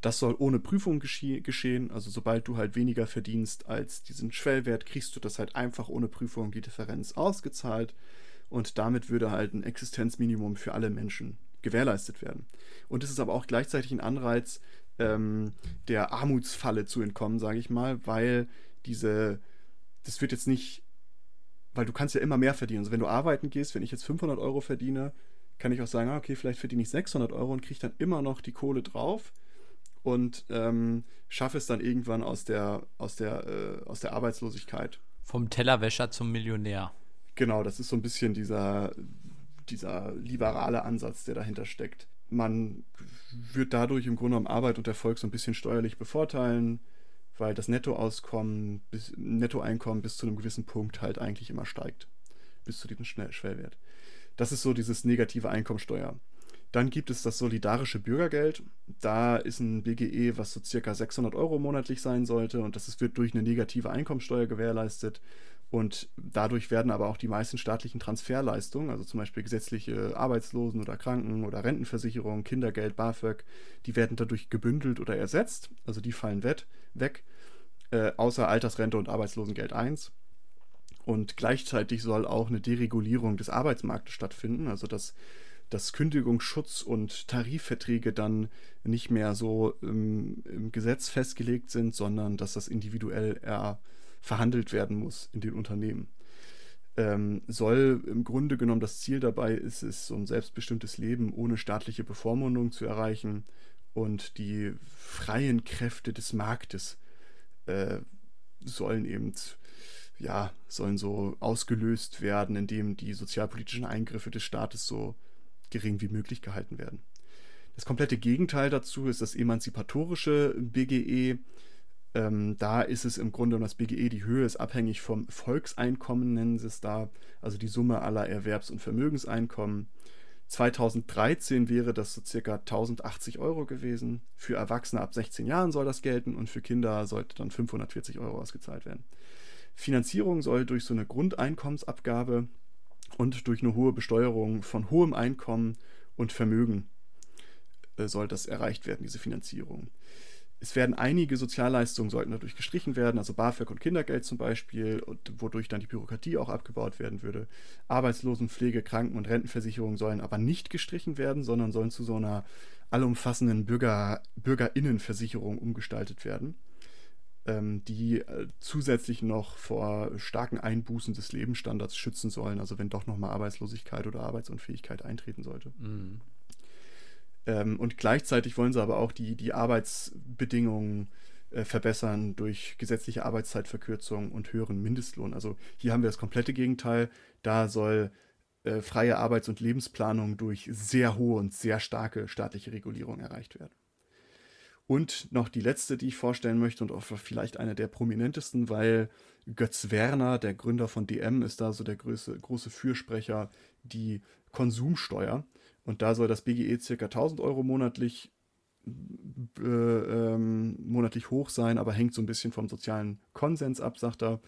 Speaker 2: Das soll ohne Prüfung gesche geschehen. Also sobald du halt weniger verdienst als diesen Schwellwert, kriegst du das halt einfach ohne Prüfung die Differenz ausgezahlt und damit würde halt ein Existenzminimum für alle Menschen gewährleistet werden. Und es ist aber auch gleichzeitig ein Anreiz, ähm, der Armutsfalle zu entkommen, sage ich mal, weil diese, das wird jetzt nicht, weil du kannst ja immer mehr verdienen. Also wenn du arbeiten gehst, wenn ich jetzt 500 Euro verdiene, kann ich auch sagen, ah, okay, vielleicht verdiene ich 600 Euro und kriege dann immer noch die Kohle drauf und ähm, schaffe es dann irgendwann aus der, aus der, äh, aus der Arbeitslosigkeit.
Speaker 1: Vom Tellerwäscher zum Millionär.
Speaker 2: Genau, das ist so ein bisschen dieser, dieser liberale Ansatz, der dahinter steckt. Man wird dadurch im Grunde genommen Arbeit und Erfolg so ein bisschen steuerlich bevorteilen, weil das Nettoauskommen, bis, Nettoeinkommen bis zu einem gewissen Punkt halt eigentlich immer steigt. Bis zu diesem Schwellwert. Das ist so dieses negative Einkommensteuer. Dann gibt es das solidarische Bürgergeld. Da ist ein BGE, was so circa 600 Euro monatlich sein sollte und das wird durch eine negative Einkommensteuer gewährleistet. Und dadurch werden aber auch die meisten staatlichen Transferleistungen, also zum Beispiel gesetzliche Arbeitslosen- oder Kranken- oder Rentenversicherung, Kindergeld, BAföG, die werden dadurch gebündelt oder ersetzt. Also die fallen weg, äh, außer Altersrente und Arbeitslosengeld 1. Und gleichzeitig soll auch eine Deregulierung des Arbeitsmarktes stattfinden, also dass, dass Kündigungsschutz und Tarifverträge dann nicht mehr so im, im Gesetz festgelegt sind, sondern dass das individuell eher verhandelt werden muss in den Unternehmen. Ähm, soll im Grunde genommen das Ziel dabei ist es, so ein selbstbestimmtes Leben ohne staatliche Bevormundung zu erreichen und die freien Kräfte des Marktes äh, sollen eben ja, sollen so ausgelöst werden, indem die sozialpolitischen Eingriffe des Staates so gering wie möglich gehalten werden. Das komplette Gegenteil dazu ist das emanzipatorische BGE, ähm, da ist es im Grunde das BGE, die Höhe ist abhängig vom Volkseinkommen, nennen sie es da, also die Summe aller Erwerbs- und Vermögenseinkommen. 2013 wäre das so circa 1080 Euro gewesen. Für Erwachsene ab 16 Jahren soll das gelten und für Kinder sollte dann 540 Euro ausgezahlt werden. Finanzierung soll durch so eine Grundeinkommensabgabe und durch eine hohe Besteuerung von hohem Einkommen und Vermögen äh, soll das erreicht werden, diese Finanzierung es werden einige Sozialleistungen sollten dadurch gestrichen werden, also BAföG und Kindergeld zum Beispiel, und wodurch dann die Bürokratie auch abgebaut werden würde. Arbeitslosenpflege, Kranken- und Rentenversicherung sollen aber nicht gestrichen werden, sondern sollen zu so einer allumfassenden Bürger, Bürgerinnenversicherung umgestaltet werden, ähm, die äh, zusätzlich noch vor starken Einbußen des Lebensstandards schützen sollen, also wenn doch nochmal Arbeitslosigkeit oder Arbeitsunfähigkeit eintreten sollte. Mhm. Ähm, und gleichzeitig wollen sie aber auch die, die Arbeitsbedingungen äh, verbessern durch gesetzliche Arbeitszeitverkürzung und höheren Mindestlohn. Also hier haben wir das komplette Gegenteil. Da soll äh, freie Arbeits- und Lebensplanung durch sehr hohe und sehr starke staatliche Regulierung erreicht werden. Und noch die letzte, die ich vorstellen möchte und auch vielleicht eine der prominentesten, weil Götz Werner, der Gründer von DM, ist da so der große, große Fürsprecher, die Konsumsteuer. Und da soll das BGE ca. 1000 Euro monatlich, äh, ähm, monatlich hoch sein, aber hängt so ein bisschen vom sozialen Konsens ab, sagt er,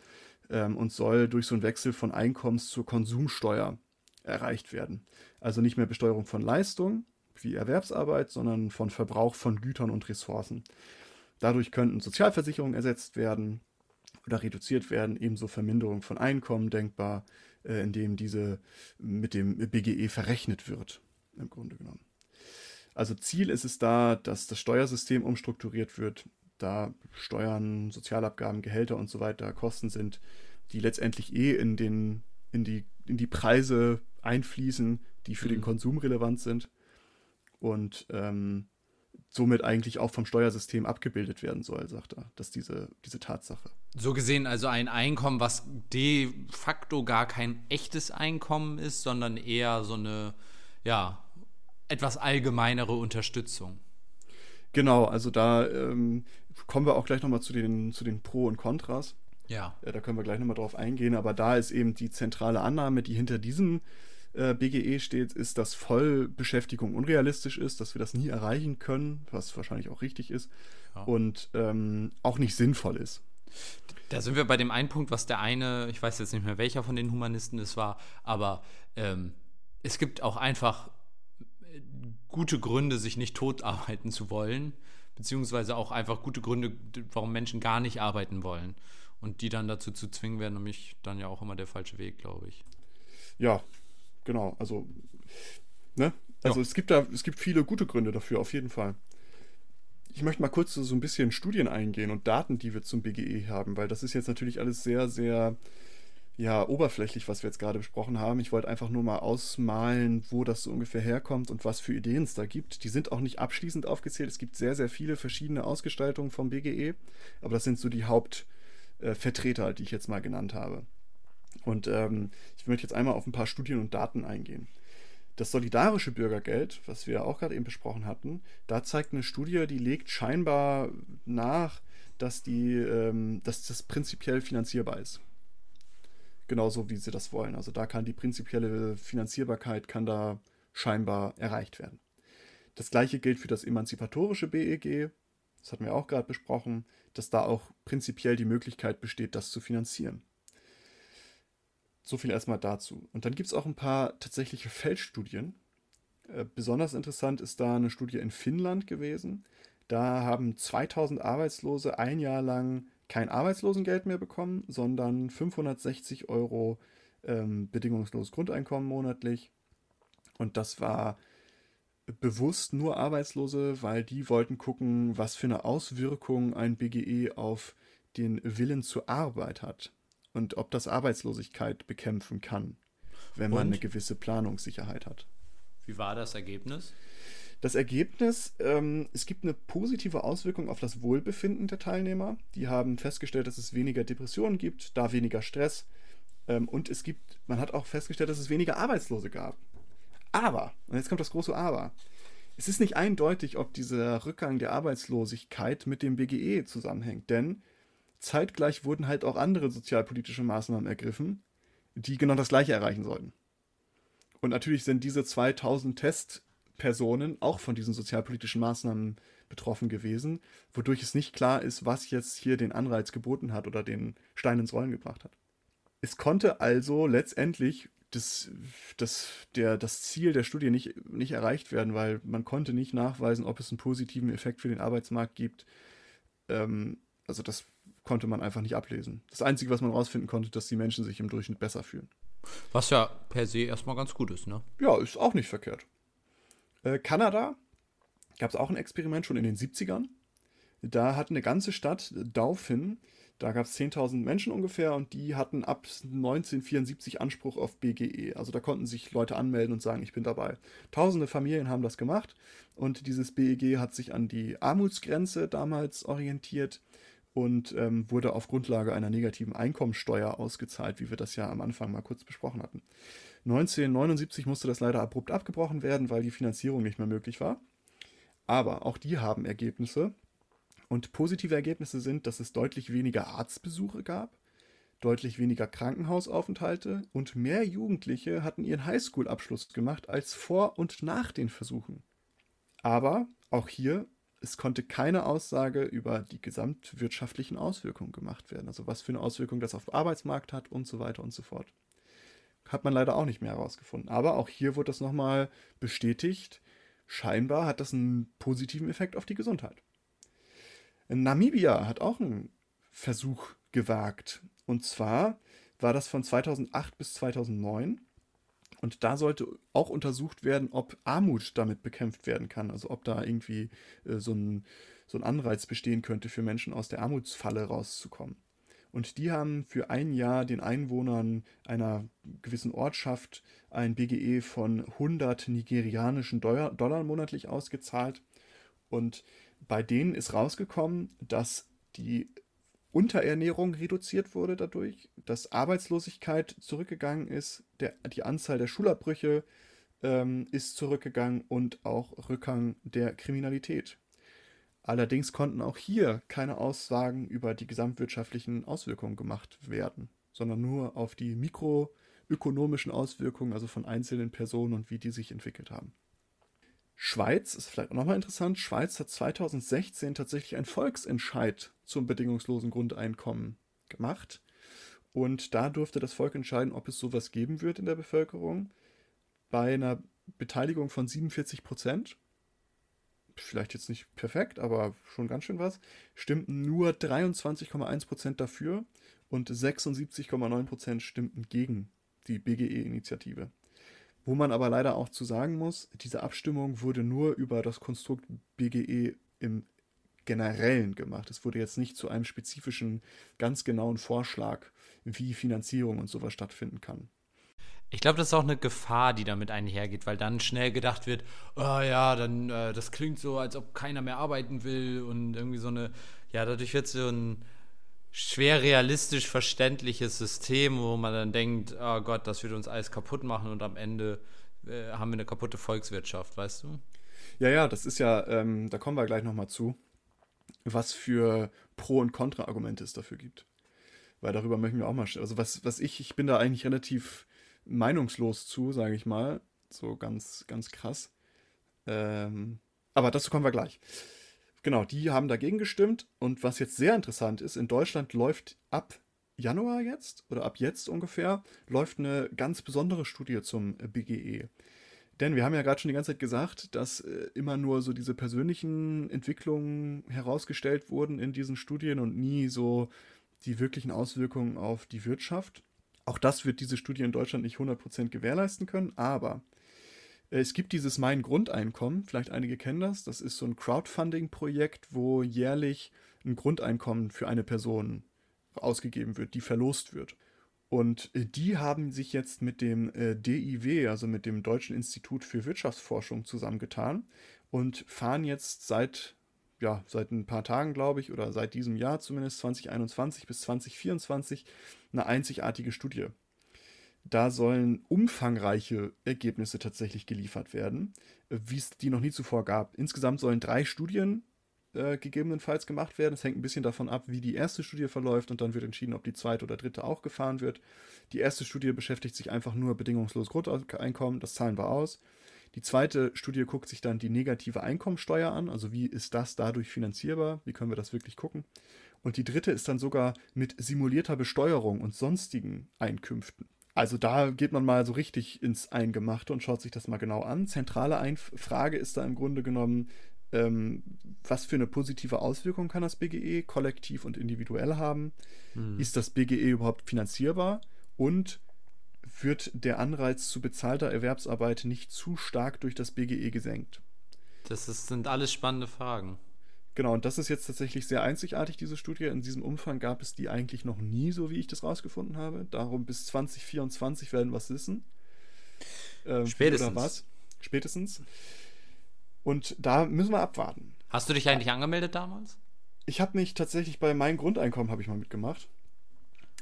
Speaker 2: ähm, und soll durch so einen Wechsel von Einkommens zur Konsumsteuer erreicht werden. Also nicht mehr Besteuerung von Leistung, wie Erwerbsarbeit, sondern von Verbrauch von Gütern und Ressourcen. Dadurch könnten Sozialversicherungen ersetzt werden oder reduziert werden, ebenso Verminderung von Einkommen denkbar, äh, indem diese mit dem BGE verrechnet wird, im Grunde genommen. Also Ziel ist es da, dass das Steuersystem umstrukturiert wird, da Steuern, Sozialabgaben, Gehälter und so weiter Kosten sind, die letztendlich eh in, den, in, die, in die Preise einfließen, die für mhm. den Konsum relevant sind und ähm, somit eigentlich auch vom Steuersystem abgebildet werden soll, sagt er, dass diese, diese Tatsache.
Speaker 1: So gesehen also ein Einkommen, was de facto gar kein echtes Einkommen ist, sondern eher so eine, ja, etwas allgemeinere Unterstützung.
Speaker 2: Genau, also da ähm, kommen wir auch gleich nochmal zu den, zu den Pro und Kontras.
Speaker 1: Ja.
Speaker 2: ja. Da können wir gleich nochmal drauf eingehen, aber da ist eben die zentrale Annahme, die hinter diesem äh, BGE steht, ist, dass Vollbeschäftigung unrealistisch ist, dass wir das nie erreichen können, was wahrscheinlich auch richtig ist ja. und ähm, auch nicht sinnvoll ist.
Speaker 1: Da sind wir bei dem einen Punkt, was der eine, ich weiß jetzt nicht mehr welcher von den Humanisten es war, aber ähm, es gibt auch einfach äh, gute Gründe, sich nicht tot arbeiten zu wollen, beziehungsweise auch einfach gute Gründe, warum Menschen gar nicht arbeiten wollen. Und die dann dazu zu zwingen, wäre nämlich dann ja auch immer der falsche Weg, glaube ich.
Speaker 2: Ja, genau, also, ne? Also ja. es gibt da, es gibt viele gute Gründe dafür, auf jeden Fall. Ich möchte mal kurz so ein bisschen Studien eingehen und Daten, die wir zum BGE haben, weil das ist jetzt natürlich alles sehr, sehr ja, oberflächlich, was wir jetzt gerade besprochen haben. Ich wollte einfach nur mal ausmalen, wo das so ungefähr herkommt und was für Ideen es da gibt. Die sind auch nicht abschließend aufgezählt. Es gibt sehr, sehr viele verschiedene Ausgestaltungen vom BGE, aber das sind so die Hauptvertreter, die ich jetzt mal genannt habe. Und ähm, ich möchte jetzt einmal auf ein paar Studien und Daten eingehen. Das solidarische Bürgergeld, was wir auch gerade eben besprochen hatten, da zeigt eine Studie, die legt scheinbar nach, dass, die, ähm, dass das prinzipiell finanzierbar ist. Genauso wie sie das wollen. Also da kann die prinzipielle Finanzierbarkeit kann da scheinbar erreicht werden. Das gleiche gilt für das emanzipatorische BEG, das hatten wir auch gerade besprochen, dass da auch prinzipiell die Möglichkeit besteht, das zu finanzieren. So viel erstmal dazu. Und dann gibt es auch ein paar tatsächliche Feldstudien. Äh, besonders interessant ist da eine Studie in Finnland gewesen. Da haben 2000 Arbeitslose ein Jahr lang kein Arbeitslosengeld mehr bekommen, sondern 560 Euro ähm, bedingungsloses Grundeinkommen monatlich. Und das war bewusst nur Arbeitslose, weil die wollten gucken, was für eine Auswirkung ein BGE auf den Willen zur Arbeit hat und ob das Arbeitslosigkeit bekämpfen kann, wenn man und? eine gewisse Planungssicherheit hat.
Speaker 1: Wie war das Ergebnis?
Speaker 2: Das Ergebnis, ähm, es gibt eine positive Auswirkung auf das Wohlbefinden der Teilnehmer. Die haben festgestellt, dass es weniger Depressionen gibt, da weniger Stress. Ähm, und es gibt, man hat auch festgestellt, dass es weniger Arbeitslose gab. Aber, und jetzt kommt das große Aber, es ist nicht eindeutig, ob dieser Rückgang der Arbeitslosigkeit mit dem BGE zusammenhängt. Denn zeitgleich wurden halt auch andere sozialpolitische Maßnahmen ergriffen, die genau das Gleiche erreichen sollten. Und natürlich sind diese 2000 Testpersonen auch von diesen sozialpolitischen Maßnahmen betroffen gewesen, wodurch es nicht klar ist, was jetzt hier den Anreiz geboten hat oder den Stein ins Rollen gebracht hat. Es konnte also letztendlich das, das, der, das Ziel der Studie nicht, nicht erreicht werden, weil man konnte nicht nachweisen, ob es einen positiven Effekt für den Arbeitsmarkt gibt. Ähm, also das konnte man einfach nicht ablesen. Das Einzige, was man rausfinden konnte, dass die Menschen sich im Durchschnitt besser fühlen.
Speaker 1: Was ja per se erstmal ganz gut ist, ne?
Speaker 2: Ja, ist auch nicht verkehrt. Äh, Kanada gab es auch ein Experiment schon in den 70ern. Da hat eine ganze Stadt, Dauphin, da gab es 10.000 Menschen ungefähr und die hatten ab 1974 Anspruch auf BGE. Also da konnten sich Leute anmelden und sagen, ich bin dabei. Tausende Familien haben das gemacht und dieses BEG hat sich an die Armutsgrenze damals orientiert und ähm, wurde auf Grundlage einer negativen Einkommensteuer ausgezahlt, wie wir das ja am Anfang mal kurz besprochen hatten. 1979 musste das leider abrupt abgebrochen werden, weil die Finanzierung nicht mehr möglich war. Aber auch die haben Ergebnisse. Und positive Ergebnisse sind, dass es deutlich weniger Arztbesuche gab, deutlich weniger Krankenhausaufenthalte und mehr Jugendliche hatten ihren Highschool-Abschluss gemacht als vor und nach den Versuchen. Aber auch hier, es konnte keine Aussage über die gesamtwirtschaftlichen Auswirkungen gemacht werden. Also was für eine Auswirkung das auf den Arbeitsmarkt hat und so weiter und so fort. Hat man leider auch nicht mehr herausgefunden. Aber auch hier wurde das nochmal bestätigt. Scheinbar hat das einen positiven Effekt auf die Gesundheit. Namibia hat auch einen Versuch gewagt. Und zwar war das von 2008 bis 2009. Und da sollte auch untersucht werden, ob Armut damit bekämpft werden kann. Also ob da irgendwie äh, so, ein, so ein Anreiz bestehen könnte für Menschen aus der Armutsfalle rauszukommen. Und die haben für ein Jahr den Einwohnern einer gewissen Ortschaft ein BGE von 100 nigerianischen Dollar, Dollar monatlich ausgezahlt. Und bei denen ist rausgekommen, dass die Unterernährung reduziert wurde dadurch, dass Arbeitslosigkeit zurückgegangen ist, der, die Anzahl der Schulabbrüche ähm, ist zurückgegangen und auch Rückgang der Kriminalität. Allerdings konnten auch hier keine Aussagen über die gesamtwirtschaftlichen Auswirkungen gemacht werden, sondern nur auf die mikroökonomischen Auswirkungen, also von einzelnen Personen und wie die sich entwickelt haben. Schweiz ist vielleicht auch nochmal interessant. Schweiz hat 2016 tatsächlich einen Volksentscheid zum bedingungslosen Grundeinkommen gemacht. Und da durfte das Volk entscheiden, ob es sowas geben wird in der Bevölkerung. Bei einer Beteiligung von 47 Prozent, vielleicht jetzt nicht perfekt, aber schon ganz schön was, stimmten nur 23,1 Prozent dafür und 76,9 Prozent stimmten gegen die BGE-Initiative. Wo man aber leider auch zu sagen muss, diese Abstimmung wurde nur über das Konstrukt BGE im Generellen gemacht. Es wurde jetzt nicht zu einem spezifischen, ganz genauen Vorschlag, wie Finanzierung und sowas stattfinden kann.
Speaker 1: Ich glaube, das ist auch eine Gefahr, die damit einhergeht, weil dann schnell gedacht wird, oh ja, dann äh, das klingt so, als ob keiner mehr arbeiten will und irgendwie so eine, ja, dadurch wird so ein schwer realistisch verständliches System, wo man dann denkt, oh Gott, das wird uns alles kaputt machen und am Ende äh, haben wir eine kaputte Volkswirtschaft, weißt du?
Speaker 2: Ja, ja, das ist ja, ähm, da kommen wir gleich nochmal zu, was für Pro- und Kontra-Argumente es dafür gibt. Weil darüber möchten wir auch mal, also was, was ich, ich bin da eigentlich relativ meinungslos zu, sage ich mal, so ganz, ganz krass. Ähm, aber dazu kommen wir gleich. Genau, die haben dagegen gestimmt. Und was jetzt sehr interessant ist, in Deutschland läuft ab Januar jetzt oder ab jetzt ungefähr läuft eine ganz besondere Studie zum BGE. Denn wir haben ja gerade schon die ganze Zeit gesagt, dass äh, immer nur so diese persönlichen Entwicklungen herausgestellt wurden in diesen Studien und nie so die wirklichen Auswirkungen auf die Wirtschaft. Auch das wird diese Studie in Deutschland nicht 100% gewährleisten können, aber es gibt dieses Mein Grundeinkommen, vielleicht einige kennen das. Das ist so ein Crowdfunding-Projekt, wo jährlich ein Grundeinkommen für eine Person ausgegeben wird, die verlost wird. Und äh, die haben sich jetzt mit dem äh, DIW, also mit dem Deutschen Institut für Wirtschaftsforschung, zusammengetan und fahren jetzt seit, ja, seit ein paar Tagen, glaube ich, oder seit diesem Jahr zumindest 2021 bis 2024 eine einzigartige Studie da sollen umfangreiche Ergebnisse tatsächlich geliefert werden, äh, wie es die noch nie zuvor gab. Insgesamt sollen drei Studien äh, gegebenenfalls gemacht werden. Es hängt ein bisschen davon ab, wie die erste Studie verläuft und dann wird entschieden, ob die zweite oder dritte auch gefahren wird. Die erste Studie beschäftigt sich einfach nur bedingungslos Grundeinkommen, das zahlen wir aus. Die zweite Studie guckt sich dann die negative Einkommensteuer an, also wie ist das dadurch finanzierbar, wie können wir das wirklich gucken. Und die dritte ist dann sogar mit simulierter Besteuerung und sonstigen Einkünften. Also da geht man mal so richtig ins Eingemachte und schaut sich das mal genau an. Zentrale Einf Frage ist da im Grunde genommen, ähm, was für eine positive Auswirkung kann das BGE kollektiv und individuell haben? Hm. Ist das BGE überhaupt finanzierbar? Und wird der Anreiz zu bezahlter Erwerbsarbeit nicht zu stark durch das BGE gesenkt?
Speaker 1: Das ist, sind alles spannende Fragen.
Speaker 2: Genau, und das ist jetzt tatsächlich sehr einzigartig, diese Studie. In diesem Umfang gab es die eigentlich noch nie, so wie ich das rausgefunden habe. Darum bis 2024 werden wir es wissen.
Speaker 1: Ähm, Spätestens.
Speaker 2: Oder was? Spätestens. Und da müssen wir abwarten.
Speaker 1: Hast du dich eigentlich angemeldet damals?
Speaker 2: Ich habe mich tatsächlich bei meinem Grundeinkommen habe ich mal mitgemacht.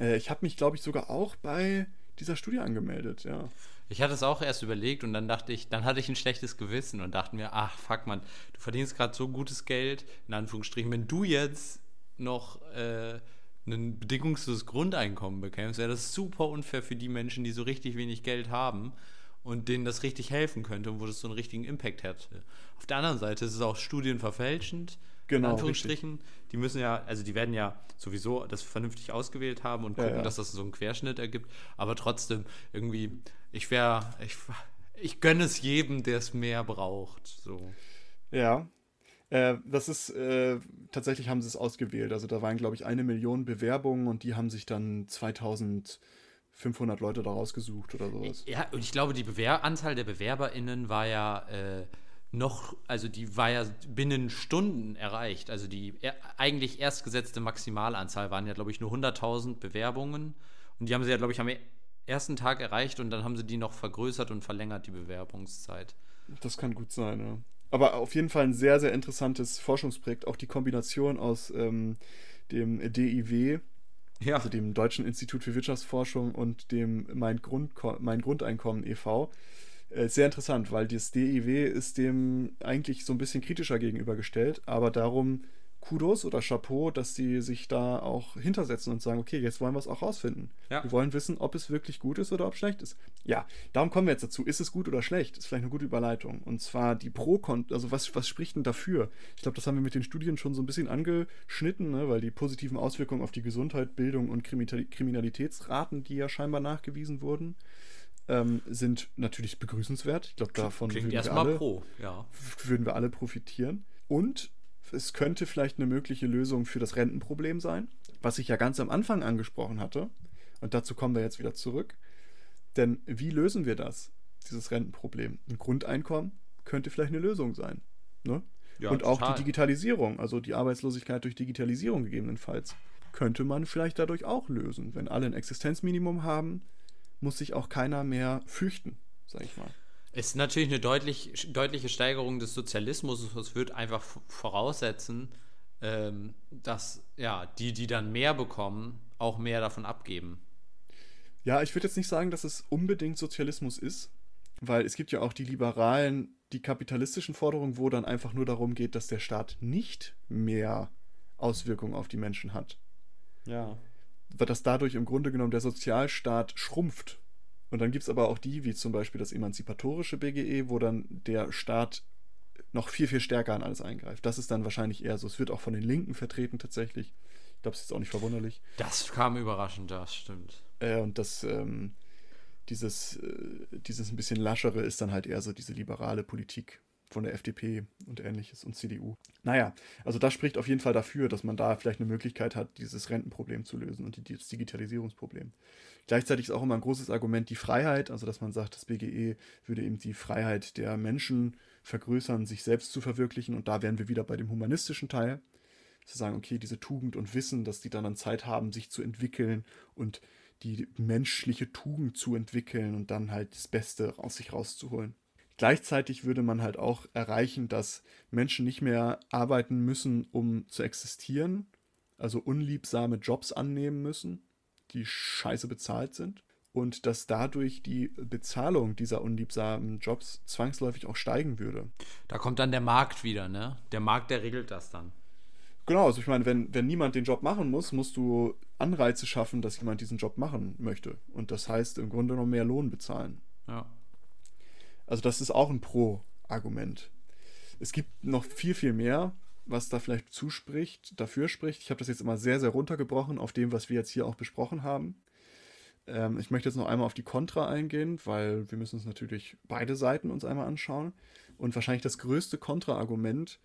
Speaker 2: Äh, ich habe mich, glaube ich, sogar auch bei dieser Studie angemeldet, ja.
Speaker 1: Ich hatte es auch erst überlegt und dann dachte ich, dann hatte ich ein schlechtes Gewissen und dachte mir, ach fuck man, du verdienst gerade so gutes Geld, in Anführungsstrichen, wenn du jetzt noch äh, ein bedingungsloses Grundeinkommen bekämst, wäre das super unfair für die Menschen, die so richtig wenig Geld haben und denen das richtig helfen könnte und wo das so einen richtigen Impact hätte. Auf der anderen Seite ist es auch studienverfälschend, genau, in Anführungsstrichen. Richtig. Die müssen ja, also die werden ja sowieso das vernünftig ausgewählt haben und gucken, ja, ja. dass das so einen Querschnitt ergibt. Aber trotzdem, irgendwie, ich wäre, ich, ich gönne es jedem, der es mehr braucht. So.
Speaker 2: Ja, äh, das ist, äh, tatsächlich haben sie es ausgewählt. Also da waren, glaube ich, eine Million Bewerbungen und die haben sich dann 2500 Leute da rausgesucht oder sowas.
Speaker 1: Ja, und ich glaube, die Bewer Anzahl der BewerberInnen war ja äh, noch, also die war ja binnen Stunden erreicht. Also die er eigentlich erstgesetzte Maximalanzahl waren ja, glaube ich, nur 100.000 Bewerbungen. Und die haben sie ja, glaube ich, am ersten Tag erreicht und dann haben sie die noch vergrößert und verlängert, die Bewerbungszeit.
Speaker 2: Das kann gut sein, ja. Aber auf jeden Fall ein sehr, sehr interessantes Forschungsprojekt. Auch die Kombination aus ähm, dem DIW, ja. also dem Deutschen Institut für Wirtschaftsforschung und dem Mein, Grund, mein Grundeinkommen e.V. Äh, sehr interessant, weil das DIW ist dem eigentlich so ein bisschen kritischer gegenübergestellt, aber darum Kudos oder Chapeau, dass die sich da auch hintersetzen und sagen, okay, jetzt wollen wir es auch rausfinden. Ja. Wir wollen wissen, ob es wirklich gut ist oder ob es schlecht ist. Ja, darum kommen wir jetzt dazu. Ist es gut oder schlecht? Ist vielleicht eine gute Überleitung. Und zwar die pro also was, was spricht denn dafür? Ich glaube, das haben wir mit den Studien schon so ein bisschen angeschnitten, ne? weil die positiven Auswirkungen auf die Gesundheit, Bildung und Kriminalitätsraten, die ja scheinbar nachgewiesen wurden, ähm, sind natürlich begrüßenswert. Ich glaube, davon
Speaker 1: würden wir, alle, pro, ja.
Speaker 2: würden wir alle profitieren. Und es könnte vielleicht eine mögliche Lösung für das Rentenproblem sein, was ich ja ganz am Anfang angesprochen hatte. Und dazu kommen wir jetzt wieder zurück. Denn wie lösen wir das, dieses Rentenproblem? Ein Grundeinkommen könnte vielleicht eine Lösung sein. Ne? Ja, und auch total. die Digitalisierung, also die Arbeitslosigkeit durch Digitalisierung gegebenenfalls, könnte man vielleicht dadurch auch lösen. Wenn alle ein Existenzminimum haben, muss sich auch keiner mehr fürchten, sag ich mal.
Speaker 1: Ist natürlich eine deutlich, deutliche Steigerung des Sozialismus. Es wird einfach voraussetzen, ähm, dass ja, die, die dann mehr bekommen, auch mehr davon abgeben.
Speaker 2: Ja, ich würde jetzt nicht sagen, dass es unbedingt Sozialismus ist, weil es gibt ja auch die liberalen, die kapitalistischen Forderungen, wo dann einfach nur darum geht, dass der Staat nicht mehr Auswirkungen auf die Menschen hat.
Speaker 1: Ja.
Speaker 2: Dass dadurch im Grunde genommen der Sozialstaat schrumpft und dann gibt es aber auch die, wie zum Beispiel das emanzipatorische BGE, wo dann der Staat noch viel, viel stärker an alles eingreift. Das ist dann wahrscheinlich eher so. Es wird auch von den Linken vertreten tatsächlich. Ich glaube, es ist auch nicht verwunderlich.
Speaker 1: Das kam überraschend, das stimmt.
Speaker 2: Äh, und das, ähm, dieses, äh, dieses ein bisschen laschere ist dann halt eher so diese liberale Politik von der FDP und ähnliches und CDU. Naja, also das spricht auf jeden Fall dafür, dass man da vielleicht eine Möglichkeit hat, dieses Rentenproblem zu lösen und das Digitalisierungsproblem. Gleichzeitig ist auch immer ein großes Argument die Freiheit, also dass man sagt, das BGE würde eben die Freiheit der Menschen vergrößern, sich selbst zu verwirklichen und da wären wir wieder bei dem humanistischen Teil. Zu sagen, okay, diese Tugend und Wissen, dass die dann, dann Zeit haben, sich zu entwickeln und die menschliche Tugend zu entwickeln und dann halt das Beste aus sich rauszuholen. Gleichzeitig würde man halt auch erreichen, dass Menschen nicht mehr arbeiten müssen, um zu existieren, also unliebsame Jobs annehmen müssen, die scheiße bezahlt sind. Und dass dadurch die Bezahlung dieser unliebsamen Jobs zwangsläufig auch steigen würde.
Speaker 1: Da kommt dann der Markt wieder, ne? Der Markt, der regelt das dann.
Speaker 2: Genau, also ich meine, wenn, wenn niemand den Job machen muss, musst du Anreize schaffen, dass jemand diesen Job machen möchte. Und das heißt im Grunde noch mehr Lohn bezahlen.
Speaker 1: Ja.
Speaker 2: Also das ist auch ein Pro-Argument. Es gibt noch viel, viel mehr, was da vielleicht zuspricht, dafür spricht. Ich habe das jetzt immer sehr, sehr runtergebrochen auf dem, was wir jetzt hier auch besprochen haben. Ähm, ich möchte jetzt noch einmal auf die Kontra eingehen, weil wir müssen uns natürlich beide Seiten uns einmal anschauen. Und wahrscheinlich das größte Kontraargument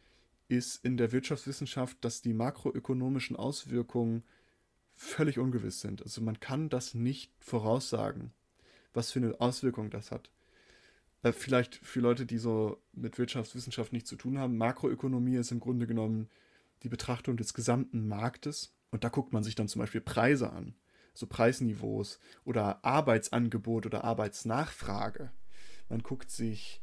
Speaker 2: ist in der Wirtschaftswissenschaft, dass die makroökonomischen Auswirkungen völlig ungewiss sind. Also man kann das nicht voraussagen, was für eine Auswirkung das hat. Äh, vielleicht für Leute, die so mit Wirtschaftswissenschaft nichts zu tun haben, Makroökonomie ist im Grunde genommen die Betrachtung des gesamten Marktes. Und da guckt man sich dann zum Beispiel Preise an, so Preisniveaus oder Arbeitsangebot oder Arbeitsnachfrage. Man guckt sich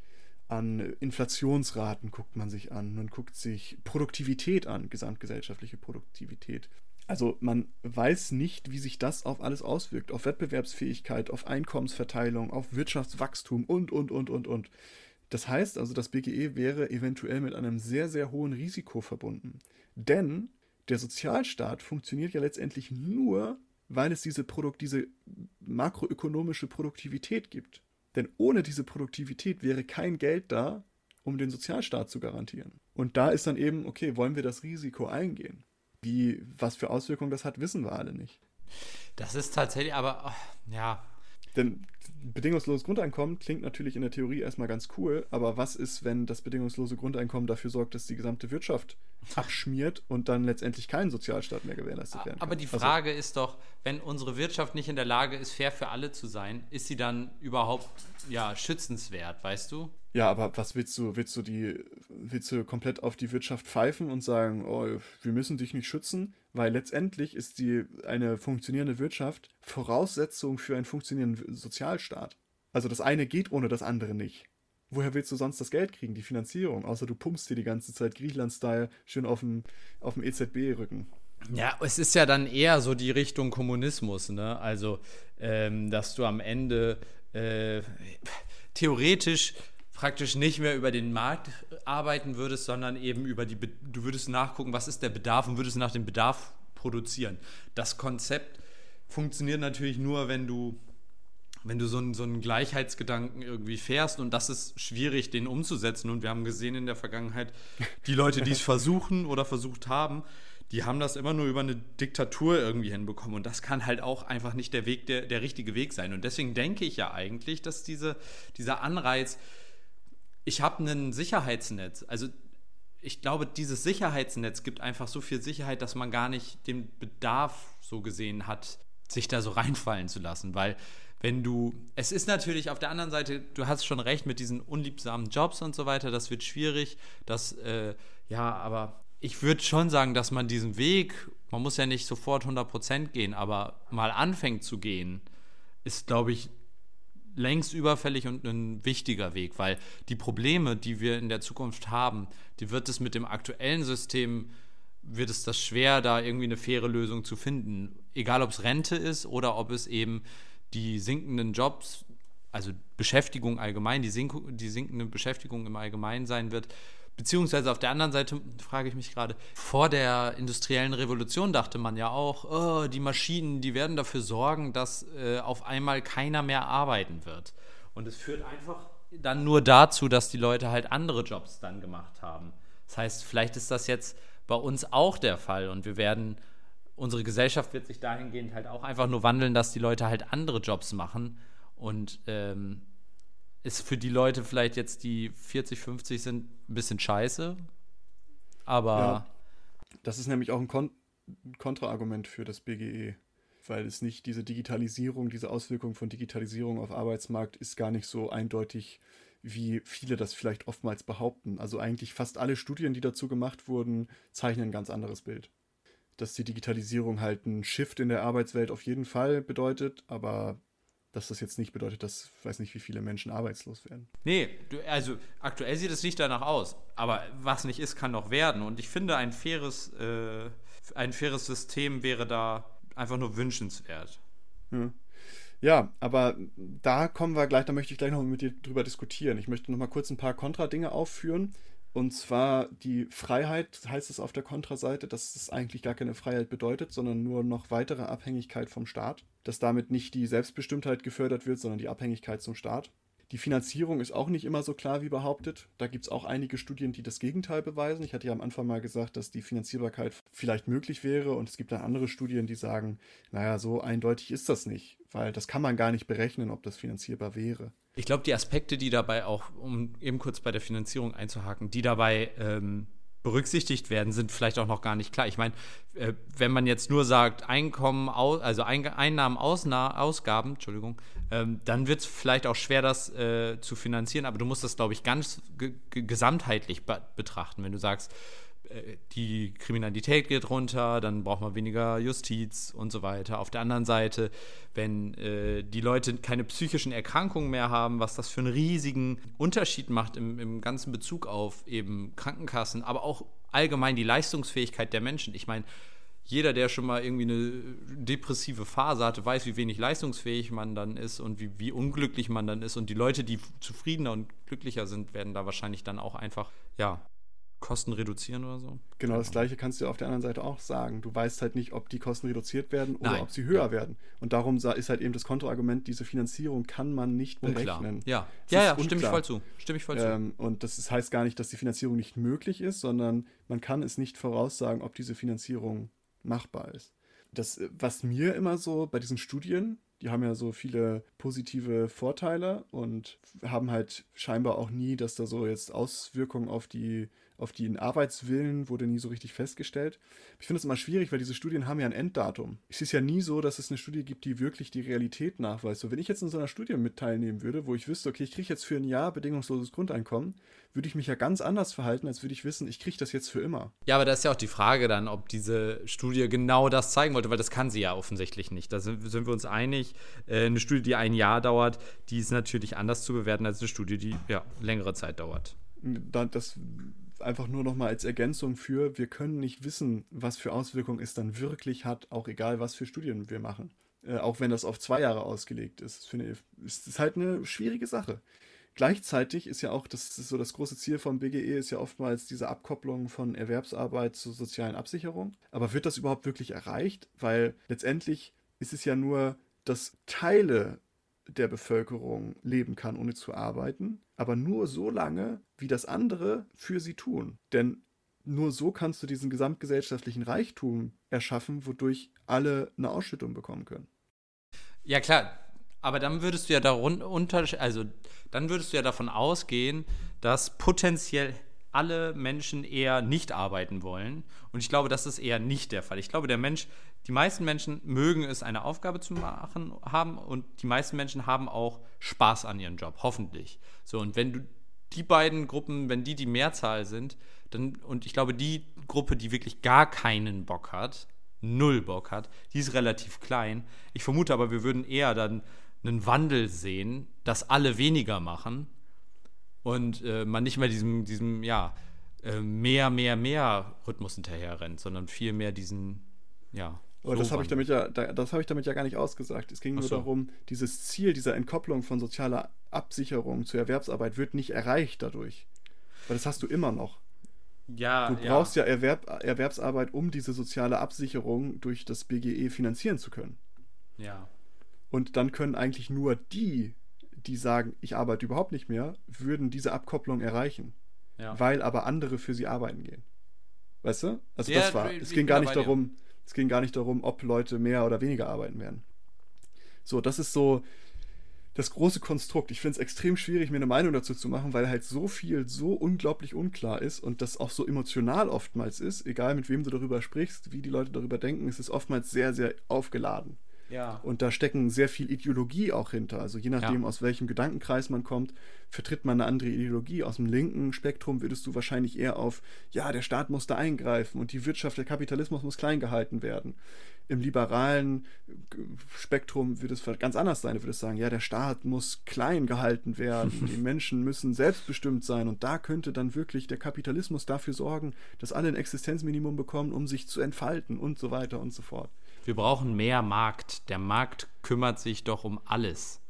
Speaker 2: an Inflationsraten guckt man sich an, man guckt sich Produktivität an, gesamtgesellschaftliche Produktivität. Also man weiß nicht, wie sich das auf alles auswirkt, auf Wettbewerbsfähigkeit, auf Einkommensverteilung, auf Wirtschaftswachstum und, und, und, und, und. Das heißt also, das BGE wäre eventuell mit einem sehr, sehr hohen Risiko verbunden. Denn der Sozialstaat funktioniert ja letztendlich nur, weil es diese, Produkt, diese makroökonomische Produktivität gibt. Denn ohne diese Produktivität wäre kein Geld da, um den Sozialstaat zu garantieren. Und da ist dann eben, okay, wollen wir das Risiko eingehen? Wie, was für Auswirkungen das hat, wissen wir alle nicht.
Speaker 1: Das ist tatsächlich, aber oh, ja.
Speaker 2: Denn bedingungsloses Grundeinkommen klingt natürlich in der Theorie erstmal ganz cool, aber was ist, wenn das bedingungslose Grundeinkommen dafür sorgt, dass die gesamte Wirtschaft abschmiert und dann letztendlich kein Sozialstaat mehr gewährleistet werden kann?
Speaker 1: Aber die also Frage also, ist doch, wenn unsere Wirtschaft nicht in der Lage ist, fair für alle zu sein, ist sie dann überhaupt ja, schützenswert, weißt du?
Speaker 2: Ja, aber was willst du? Willst du die, willst du komplett auf die Wirtschaft pfeifen und sagen, oh, wir müssen dich nicht schützen? Weil letztendlich ist die eine funktionierende Wirtschaft Voraussetzung für einen funktionierenden Sozialstaat. Also das eine geht ohne das andere nicht. Woher willst du sonst das Geld kriegen, die Finanzierung? Außer du pumpst dir die ganze Zeit Griechenland-Style schön auf dem, auf dem EZB-Rücken.
Speaker 1: Ja, es ist ja dann eher so die Richtung Kommunismus, ne? Also, ähm, dass du am Ende äh, theoretisch praktisch nicht mehr über den Markt arbeiten würdest, sondern eben über die, du würdest nachgucken, was ist der Bedarf und würdest nach dem Bedarf produzieren. Das Konzept funktioniert natürlich nur, wenn du, wenn du so einen, so einen Gleichheitsgedanken irgendwie fährst und das ist schwierig, den umzusetzen. Und wir haben gesehen in der Vergangenheit, die Leute, die es versuchen oder versucht haben, die haben das immer nur über eine Diktatur irgendwie hinbekommen. Und das kann halt auch einfach nicht der Weg, der, der richtige Weg sein. Und deswegen denke ich ja eigentlich, dass diese, dieser Anreiz, ich habe ein Sicherheitsnetz, also ich glaube, dieses Sicherheitsnetz gibt einfach so viel Sicherheit, dass man gar nicht den Bedarf so gesehen hat, sich da so reinfallen zu lassen. Weil wenn du, es ist natürlich auf der anderen Seite, du hast schon recht mit diesen unliebsamen Jobs und so weiter, das wird schwierig, das, äh, ja, aber ich würde schon sagen, dass man diesen Weg, man muss ja nicht sofort 100% gehen, aber mal anfängt zu gehen, ist, glaube ich, längst überfällig und ein wichtiger Weg, weil die Probleme, die wir in der Zukunft haben, die wird es mit dem aktuellen System, wird es das schwer, da irgendwie eine faire Lösung zu finden. Egal, ob es Rente ist oder ob es eben die sinkenden Jobs, also Beschäftigung allgemein, die, sink die sinkende Beschäftigung im Allgemeinen sein wird, Beziehungsweise auf der anderen Seite frage ich mich gerade, vor der industriellen Revolution dachte man ja auch, oh, die Maschinen, die werden dafür sorgen, dass äh, auf einmal keiner mehr arbeiten wird. Und es führt einfach dann nur dazu, dass die Leute halt andere Jobs dann gemacht haben. Das heißt, vielleicht ist das jetzt bei uns auch der Fall und wir werden, unsere Gesellschaft wird sich dahingehend halt auch einfach nur wandeln, dass die Leute halt andere Jobs machen und ähm, ist für die Leute vielleicht jetzt, die 40, 50 sind, ein bisschen scheiße. Aber. Ja,
Speaker 2: das ist nämlich auch ein Kon Kontraargument für das BGE. Weil es nicht diese Digitalisierung, diese Auswirkung von Digitalisierung auf Arbeitsmarkt ist gar nicht so eindeutig, wie viele das vielleicht oftmals behaupten. Also eigentlich fast alle Studien, die dazu gemacht wurden, zeichnen ein ganz anderes Bild. Dass die Digitalisierung halt ein Shift in der Arbeitswelt auf jeden Fall bedeutet, aber dass das jetzt nicht bedeutet, dass weiß nicht, wie viele Menschen arbeitslos werden.
Speaker 1: Nee, du, also aktuell sieht es nicht danach aus. Aber was nicht ist, kann noch werden. Und ich finde, ein faires, äh, ein faires System wäre da einfach nur wünschenswert.
Speaker 2: Ja. ja. aber da kommen wir gleich, da möchte ich gleich noch mit dir drüber diskutieren. Ich möchte noch mal kurz ein paar Kontradinge aufführen. Und zwar die Freiheit, heißt es auf der Kontraseite, dass es eigentlich gar keine Freiheit bedeutet, sondern nur noch weitere Abhängigkeit vom Staat. Dass damit nicht die Selbstbestimmtheit gefördert wird, sondern die Abhängigkeit zum Staat. Die Finanzierung ist auch nicht immer so klar wie behauptet. Da gibt es auch einige Studien, die das Gegenteil beweisen. Ich hatte ja am Anfang mal gesagt, dass die Finanzierbarkeit vielleicht möglich wäre und es gibt dann andere Studien, die sagen, naja, so eindeutig ist das nicht, weil das kann man gar nicht berechnen, ob das finanzierbar wäre.
Speaker 1: Ich glaube, die Aspekte, die dabei auch, um eben kurz bei der Finanzierung einzuhaken, die dabei ähm, berücksichtigt werden, sind vielleicht auch noch gar nicht klar. Ich meine, äh, wenn man jetzt nur sagt, Einkommen, also Einnahmen, Ausgaben, Entschuldigung, ähm, dann wird es vielleicht auch schwer, das äh, zu finanzieren, aber du musst das, glaube ich, ganz gesamtheitlich be betrachten. Wenn du sagst, die Kriminalität geht runter, dann braucht man weniger Justiz und so weiter. Auf der anderen Seite, wenn äh, die Leute keine psychischen Erkrankungen mehr haben, was das für einen riesigen Unterschied macht im, im ganzen Bezug auf eben Krankenkassen, aber auch allgemein die Leistungsfähigkeit der Menschen. Ich meine, jeder, der schon mal irgendwie eine depressive Phase hatte, weiß, wie wenig leistungsfähig man dann ist und wie, wie unglücklich man dann ist. Und die Leute, die zufriedener und glücklicher sind, werden da wahrscheinlich dann auch einfach, ja, Kosten reduzieren oder so.
Speaker 2: Genau, das gleiche kannst du auf der anderen Seite auch sagen. Du weißt halt nicht, ob die Kosten reduziert werden oder Nein. ob sie höher ja. werden. Und darum ist halt eben das Kontoargument, diese Finanzierung kann man nicht berechnen.
Speaker 1: Unklar. Ja, ja, ja stimme ich voll zu. Stimme ich voll
Speaker 2: ähm, und das heißt gar nicht, dass die Finanzierung nicht möglich ist, sondern man kann es nicht voraussagen, ob diese Finanzierung machbar ist. Das, was mir immer so bei diesen Studien, die haben ja so viele positive Vorteile und haben halt scheinbar auch nie, dass da so jetzt Auswirkungen auf die auf den Arbeitswillen wurde nie so richtig festgestellt. Ich finde es immer schwierig, weil diese Studien haben ja ein Enddatum. Es ist ja nie so, dass es eine Studie gibt, die wirklich die Realität nachweist. So, wenn ich jetzt in so einer Studie mit teilnehmen würde, wo ich wüsste, okay, ich kriege jetzt für ein Jahr bedingungsloses Grundeinkommen, würde ich mich ja ganz anders verhalten, als würde ich wissen, ich kriege das jetzt für immer.
Speaker 1: Ja, aber da ist ja auch die Frage dann, ob diese Studie genau das zeigen wollte, weil das kann sie ja offensichtlich nicht. Da sind, sind wir uns einig. Äh, eine Studie, die ein Jahr dauert, die ist natürlich anders zu bewerten als eine Studie, die ja längere Zeit dauert.
Speaker 2: Das einfach nur noch mal als Ergänzung für, wir können nicht wissen, was für Auswirkungen es dann wirklich hat, auch egal, was für Studien wir machen. Äh, auch wenn das auf zwei Jahre ausgelegt ist. Finde ich, ist, ist halt eine schwierige Sache. Gleichzeitig ist ja auch, das ist so das große Ziel vom BGE, ist ja oftmals diese Abkopplung von Erwerbsarbeit zur sozialen Absicherung. Aber wird das überhaupt wirklich erreicht? Weil letztendlich ist es ja nur, dass Teile der Bevölkerung leben kann, ohne zu arbeiten, aber nur so lange, wie das andere für sie tun. Denn nur so kannst du diesen gesamtgesellschaftlichen Reichtum erschaffen, wodurch alle eine Ausschüttung bekommen können.
Speaker 1: Ja, klar. Aber dann würdest du ja darunter, also dann würdest du ja davon ausgehen, dass potenziell alle Menschen eher nicht arbeiten wollen. Und ich glaube, das ist eher nicht der Fall. Ich glaube, der Mensch die meisten Menschen mögen es, eine Aufgabe zu machen haben und die meisten Menschen haben auch Spaß an ihrem Job, hoffentlich. So, und wenn du die beiden Gruppen, wenn die die Mehrzahl sind, dann, und ich glaube, die Gruppe, die wirklich gar keinen Bock hat, null Bock hat, die ist relativ klein. Ich vermute aber, wir würden eher dann einen Wandel sehen, dass alle weniger machen und äh, man nicht mehr diesem, diesem ja, äh, mehr, mehr, mehr Rhythmus hinterher rennt, sondern viel mehr diesen, ja,
Speaker 2: aber das habe ich damit ja, das habe ich damit ja gar nicht ausgesagt. Es ging nur so. darum, dieses Ziel dieser Entkopplung von sozialer Absicherung zur Erwerbsarbeit wird nicht erreicht dadurch. Weil das hast du immer noch. Ja, du brauchst ja, ja Erwerb, Erwerbsarbeit, um diese soziale Absicherung durch das BGE finanzieren zu können.
Speaker 1: Ja.
Speaker 2: Und dann können eigentlich nur die, die sagen, ich arbeite überhaupt nicht mehr, würden diese Abkopplung erreichen. Ja. Weil aber andere für sie arbeiten gehen. Weißt du? Also ja, das war. Es ging gar nicht darum, es ging gar nicht darum, ob Leute mehr oder weniger arbeiten werden. So, das ist so das große Konstrukt. Ich finde es extrem schwierig, mir eine Meinung dazu zu machen, weil halt so viel so unglaublich unklar ist und das auch so emotional oftmals ist, egal mit wem du darüber sprichst, wie die Leute darüber denken, ist es oftmals sehr, sehr aufgeladen.
Speaker 1: Ja.
Speaker 2: Und da stecken sehr viel Ideologie auch hinter. Also je nachdem, ja. aus welchem Gedankenkreis man kommt, vertritt man eine andere Ideologie. Aus dem linken Spektrum würdest du wahrscheinlich eher auf, ja, der Staat muss da eingreifen und die Wirtschaft, der Kapitalismus muss klein gehalten werden. Im liberalen Spektrum würde es ganz anders sein. Du würdest sagen, ja, der Staat muss klein gehalten werden, die Menschen müssen selbstbestimmt sein und da könnte dann wirklich der Kapitalismus dafür sorgen, dass alle ein Existenzminimum bekommen, um sich zu entfalten und so weiter und so fort.
Speaker 1: Wir brauchen mehr Markt. Der Markt kümmert sich doch um alles.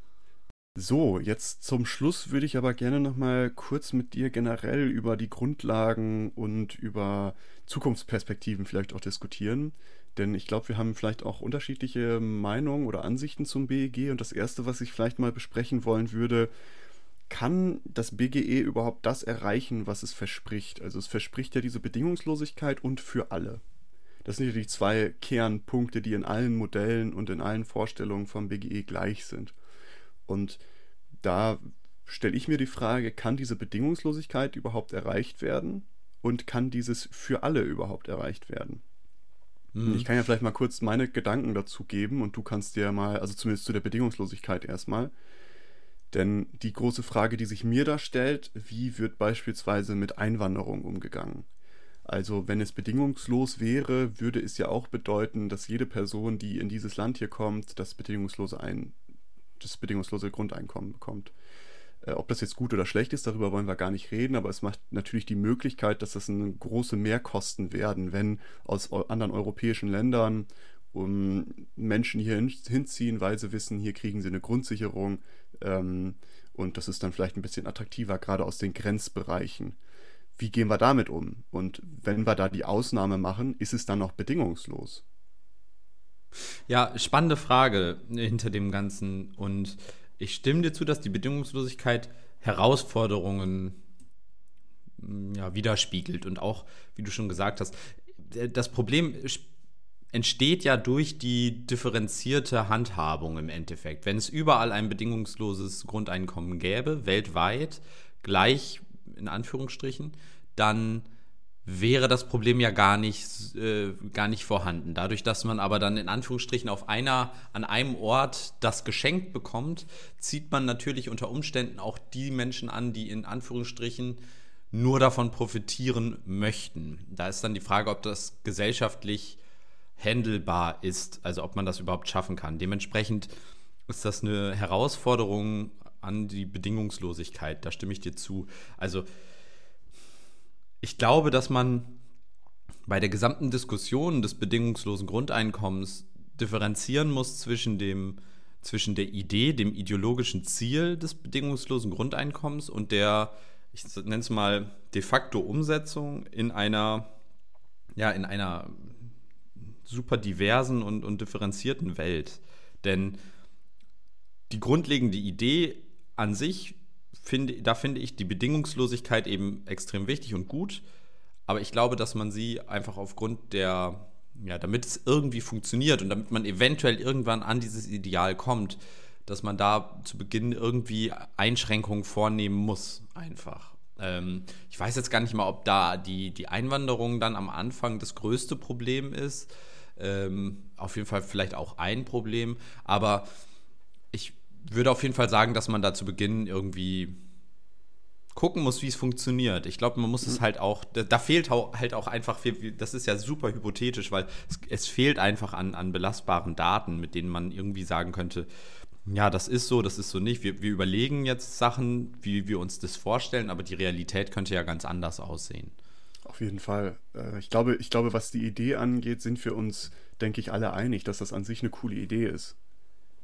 Speaker 2: So, jetzt zum Schluss würde ich aber gerne noch mal kurz mit dir generell über die Grundlagen und über Zukunftsperspektiven vielleicht auch diskutieren. Denn ich glaube, wir haben vielleicht auch unterschiedliche Meinungen oder Ansichten zum BEG. Und das Erste, was ich vielleicht mal besprechen wollen würde, kann das BGE überhaupt das erreichen, was es verspricht? Also es verspricht ja diese Bedingungslosigkeit und für alle. Das sind natürlich zwei Kernpunkte, die in allen Modellen und in allen Vorstellungen vom BGE gleich sind. Und da stelle ich mir die Frage, kann diese Bedingungslosigkeit überhaupt erreicht werden? Und kann dieses für alle überhaupt erreicht werden? Mhm. Ich kann ja vielleicht mal kurz meine Gedanken dazu geben und du kannst dir mal, also zumindest zu der Bedingungslosigkeit erstmal. Denn die große Frage, die sich mir da stellt, wie wird beispielsweise mit Einwanderung umgegangen? Also wenn es bedingungslos wäre, würde es ja auch bedeuten, dass jede Person, die in dieses Land hier kommt, das bedingungslose, ein, das bedingungslose Grundeinkommen bekommt. Äh, ob das jetzt gut oder schlecht ist, darüber wollen wir gar nicht reden, aber es macht natürlich die Möglichkeit, dass das eine große Mehrkosten werden, wenn aus anderen europäischen Ländern um Menschen hier hinziehen, weil sie wissen, hier kriegen sie eine Grundsicherung ähm, und das ist dann vielleicht ein bisschen attraktiver, gerade aus den Grenzbereichen. Wie gehen wir damit um? Und wenn wir da die Ausnahme machen, ist es dann noch bedingungslos?
Speaker 1: Ja, spannende Frage hinter dem Ganzen. Und ich stimme dir zu, dass die Bedingungslosigkeit Herausforderungen mm, ja, widerspiegelt. Und auch, wie du schon gesagt hast, das Problem entsteht ja durch die differenzierte Handhabung im Endeffekt. Wenn es überall ein bedingungsloses Grundeinkommen gäbe, weltweit, gleich in Anführungsstrichen, dann wäre das Problem ja gar nicht, äh, gar nicht vorhanden. Dadurch, dass man aber dann in Anführungsstrichen auf einer, an einem Ort das geschenkt bekommt, zieht man natürlich unter Umständen auch die Menschen an, die in Anführungsstrichen nur davon profitieren möchten. Da ist dann die Frage, ob das gesellschaftlich handelbar ist, also ob man das überhaupt schaffen kann. Dementsprechend ist das eine Herausforderung an die Bedingungslosigkeit, da stimme ich dir zu. Also ich glaube, dass man bei der gesamten Diskussion des bedingungslosen Grundeinkommens differenzieren muss zwischen dem zwischen der Idee, dem ideologischen Ziel des bedingungslosen Grundeinkommens und der, ich nenne es mal, de facto Umsetzung in einer, ja, in einer super diversen und, und differenzierten Welt. Denn die grundlegende Idee an sich, finde, da finde ich die Bedingungslosigkeit eben extrem wichtig und gut. Aber ich glaube, dass man sie einfach aufgrund der, ja, damit es irgendwie funktioniert und damit man eventuell irgendwann an dieses Ideal kommt, dass man da zu Beginn irgendwie Einschränkungen vornehmen muss, einfach. Ähm, ich weiß jetzt gar nicht mal, ob da die, die Einwanderung dann am Anfang das größte Problem ist ähm, auf jeden Fall vielleicht auch ein Problem. Aber ich würde auf jeden Fall sagen, dass man da zu Beginn irgendwie gucken muss, wie es funktioniert. Ich glaube, man muss es mhm. halt auch, da, fehlt halt auch einfach viel, das ist ja super hypothetisch, weil es, es, fehlt einfach an, an belastbaren Daten, mit denen man irgendwie sagen könnte, ja, das ist so, das ist so nicht. Wir, wir überlegen jetzt Sachen, wie wir uns das vorstellen, aber die Realität könnte ja ganz anders aussehen.
Speaker 2: Auf jeden Fall. Äh, ich glaube, ich glaube, was die Idee angeht, sind wir uns, denke ich, alle einig, dass das an sich eine coole Idee ist.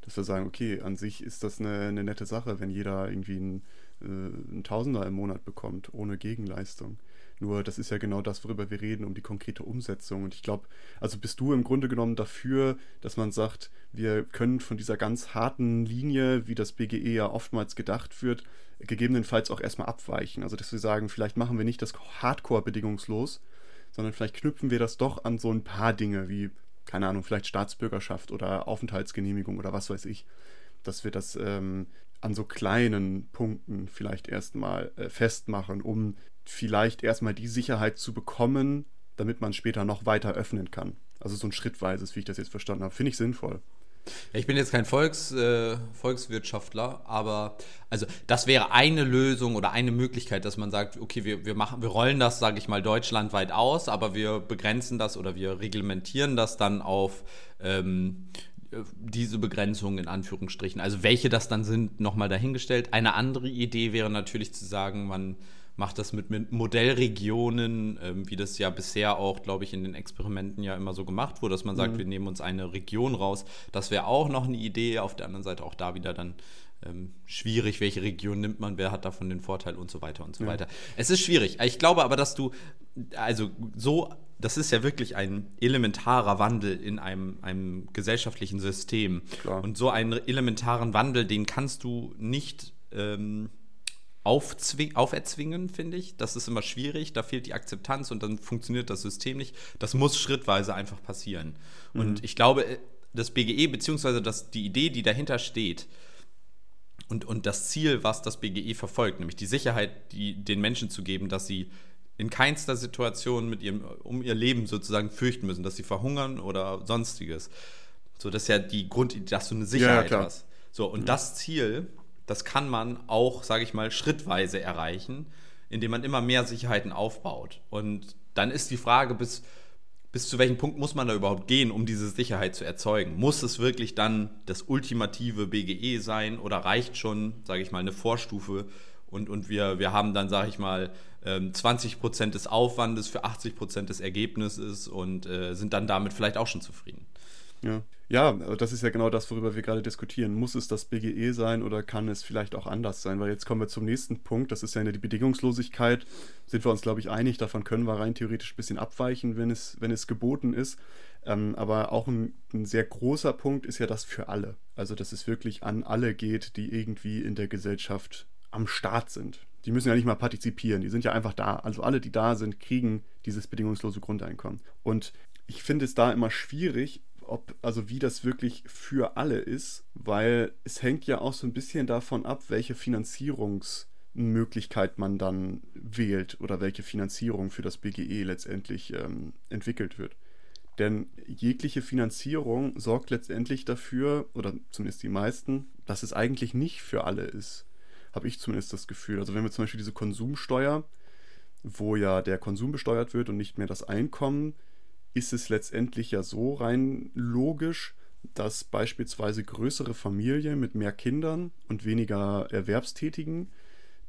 Speaker 2: Dass wir sagen, okay, an sich ist das eine, eine nette Sache, wenn jeder irgendwie einen, äh, einen Tausender im Monat bekommt, ohne Gegenleistung. Nur das ist ja genau das, worüber wir reden, um die konkrete Umsetzung. Und ich glaube, also bist du im Grunde genommen dafür, dass man sagt, wir können von dieser ganz harten Linie, wie das BGE ja oftmals gedacht wird, gegebenenfalls auch erstmal abweichen. Also dass wir sagen, vielleicht machen wir nicht das Hardcore bedingungslos, sondern vielleicht knüpfen wir das doch an so ein paar Dinge wie, keine Ahnung, vielleicht Staatsbürgerschaft oder Aufenthaltsgenehmigung oder was weiß ich. Dass wir das ähm, an so kleinen Punkten vielleicht erstmal äh, festmachen, um vielleicht erstmal die Sicherheit zu bekommen, damit man später noch weiter öffnen kann. Also so ein schrittweises, wie ich das jetzt verstanden habe. Finde ich sinnvoll.
Speaker 1: Ich bin jetzt kein Volks, äh, Volkswirtschaftler, aber also das wäre eine Lösung oder eine Möglichkeit, dass man sagt, okay, wir, wir machen, wir rollen das, sage ich mal, deutschlandweit aus, aber wir begrenzen das oder wir reglementieren das dann auf ähm, diese Begrenzungen in Anführungsstrichen. Also welche das dann sind, nochmal dahingestellt. Eine andere Idee wäre natürlich zu sagen, man macht das mit, mit Modellregionen, ähm, wie das ja bisher auch, glaube ich, in den Experimenten ja immer so gemacht wurde, dass man sagt, mhm. wir nehmen uns eine Region raus. Das wäre auch noch eine Idee. Auf der anderen Seite auch da wieder dann ähm, schwierig, welche Region nimmt man, wer hat davon den Vorteil und so weiter und so ja. weiter. Es ist schwierig. Ich glaube aber, dass du, also so, das ist ja wirklich ein elementarer Wandel in einem, einem gesellschaftlichen System. Klar. Und so einen elementaren Wandel, den kannst du nicht ähm, auferzwingen, finde ich. Das ist immer schwierig, da fehlt die Akzeptanz und dann funktioniert das System nicht. Das muss schrittweise einfach passieren. Mhm. Und ich glaube, äh, das BGE, beziehungsweise das, die Idee, die dahinter steht, und, und das Ziel, was das BGE verfolgt, nämlich die Sicherheit, die, den Menschen zu geben, dass sie in keinster Situation mit ihrem, um ihr Leben sozusagen fürchten müssen, dass sie verhungern oder sonstiges. So, das ist ja die Grundidee, dass du eine Sicherheit ja, hast. So, und mhm. das Ziel das kann man auch, sage ich mal, schrittweise erreichen, indem man immer mehr Sicherheiten aufbaut. Und dann ist die Frage, bis, bis zu welchem Punkt muss man da überhaupt gehen, um diese Sicherheit zu erzeugen? Muss es wirklich dann das ultimative BGE sein oder reicht schon, sage ich mal, eine Vorstufe und, und wir, wir haben dann, sage ich mal, 20 ähm, Prozent des Aufwandes für 80 Prozent des Ergebnisses und äh, sind dann damit vielleicht auch schon zufrieden.
Speaker 2: Ja. ja, das ist ja genau das, worüber wir gerade diskutieren. Muss es das BGE sein oder kann es vielleicht auch anders sein? Weil jetzt kommen wir zum nächsten Punkt, das ist ja die Bedingungslosigkeit. Sind wir uns, glaube ich, einig, davon können wir rein theoretisch ein bisschen abweichen, wenn es, wenn es geboten ist. Ähm, aber auch ein, ein, sehr großer Punkt ist ja das für alle. Also, dass es wirklich an alle geht, die irgendwie in der Gesellschaft am Start sind. Die müssen ja nicht mal partizipieren, die sind ja einfach da. Also alle, die da sind, kriegen dieses bedingungslose Grundeinkommen. Und ich finde es da immer schwierig, ob, also wie das wirklich für alle ist, weil es hängt ja auch so ein bisschen davon ab, welche Finanzierungsmöglichkeit man dann wählt oder welche Finanzierung für das BGE letztendlich ähm, entwickelt wird. Denn jegliche Finanzierung sorgt letztendlich dafür, oder zumindest die meisten, dass es eigentlich nicht für alle ist. Habe ich zumindest das Gefühl. Also wenn wir zum Beispiel diese Konsumsteuer, wo ja der Konsum besteuert wird und nicht mehr das Einkommen, ist es letztendlich ja so rein logisch, dass beispielsweise größere Familien mit mehr Kindern und weniger Erwerbstätigen,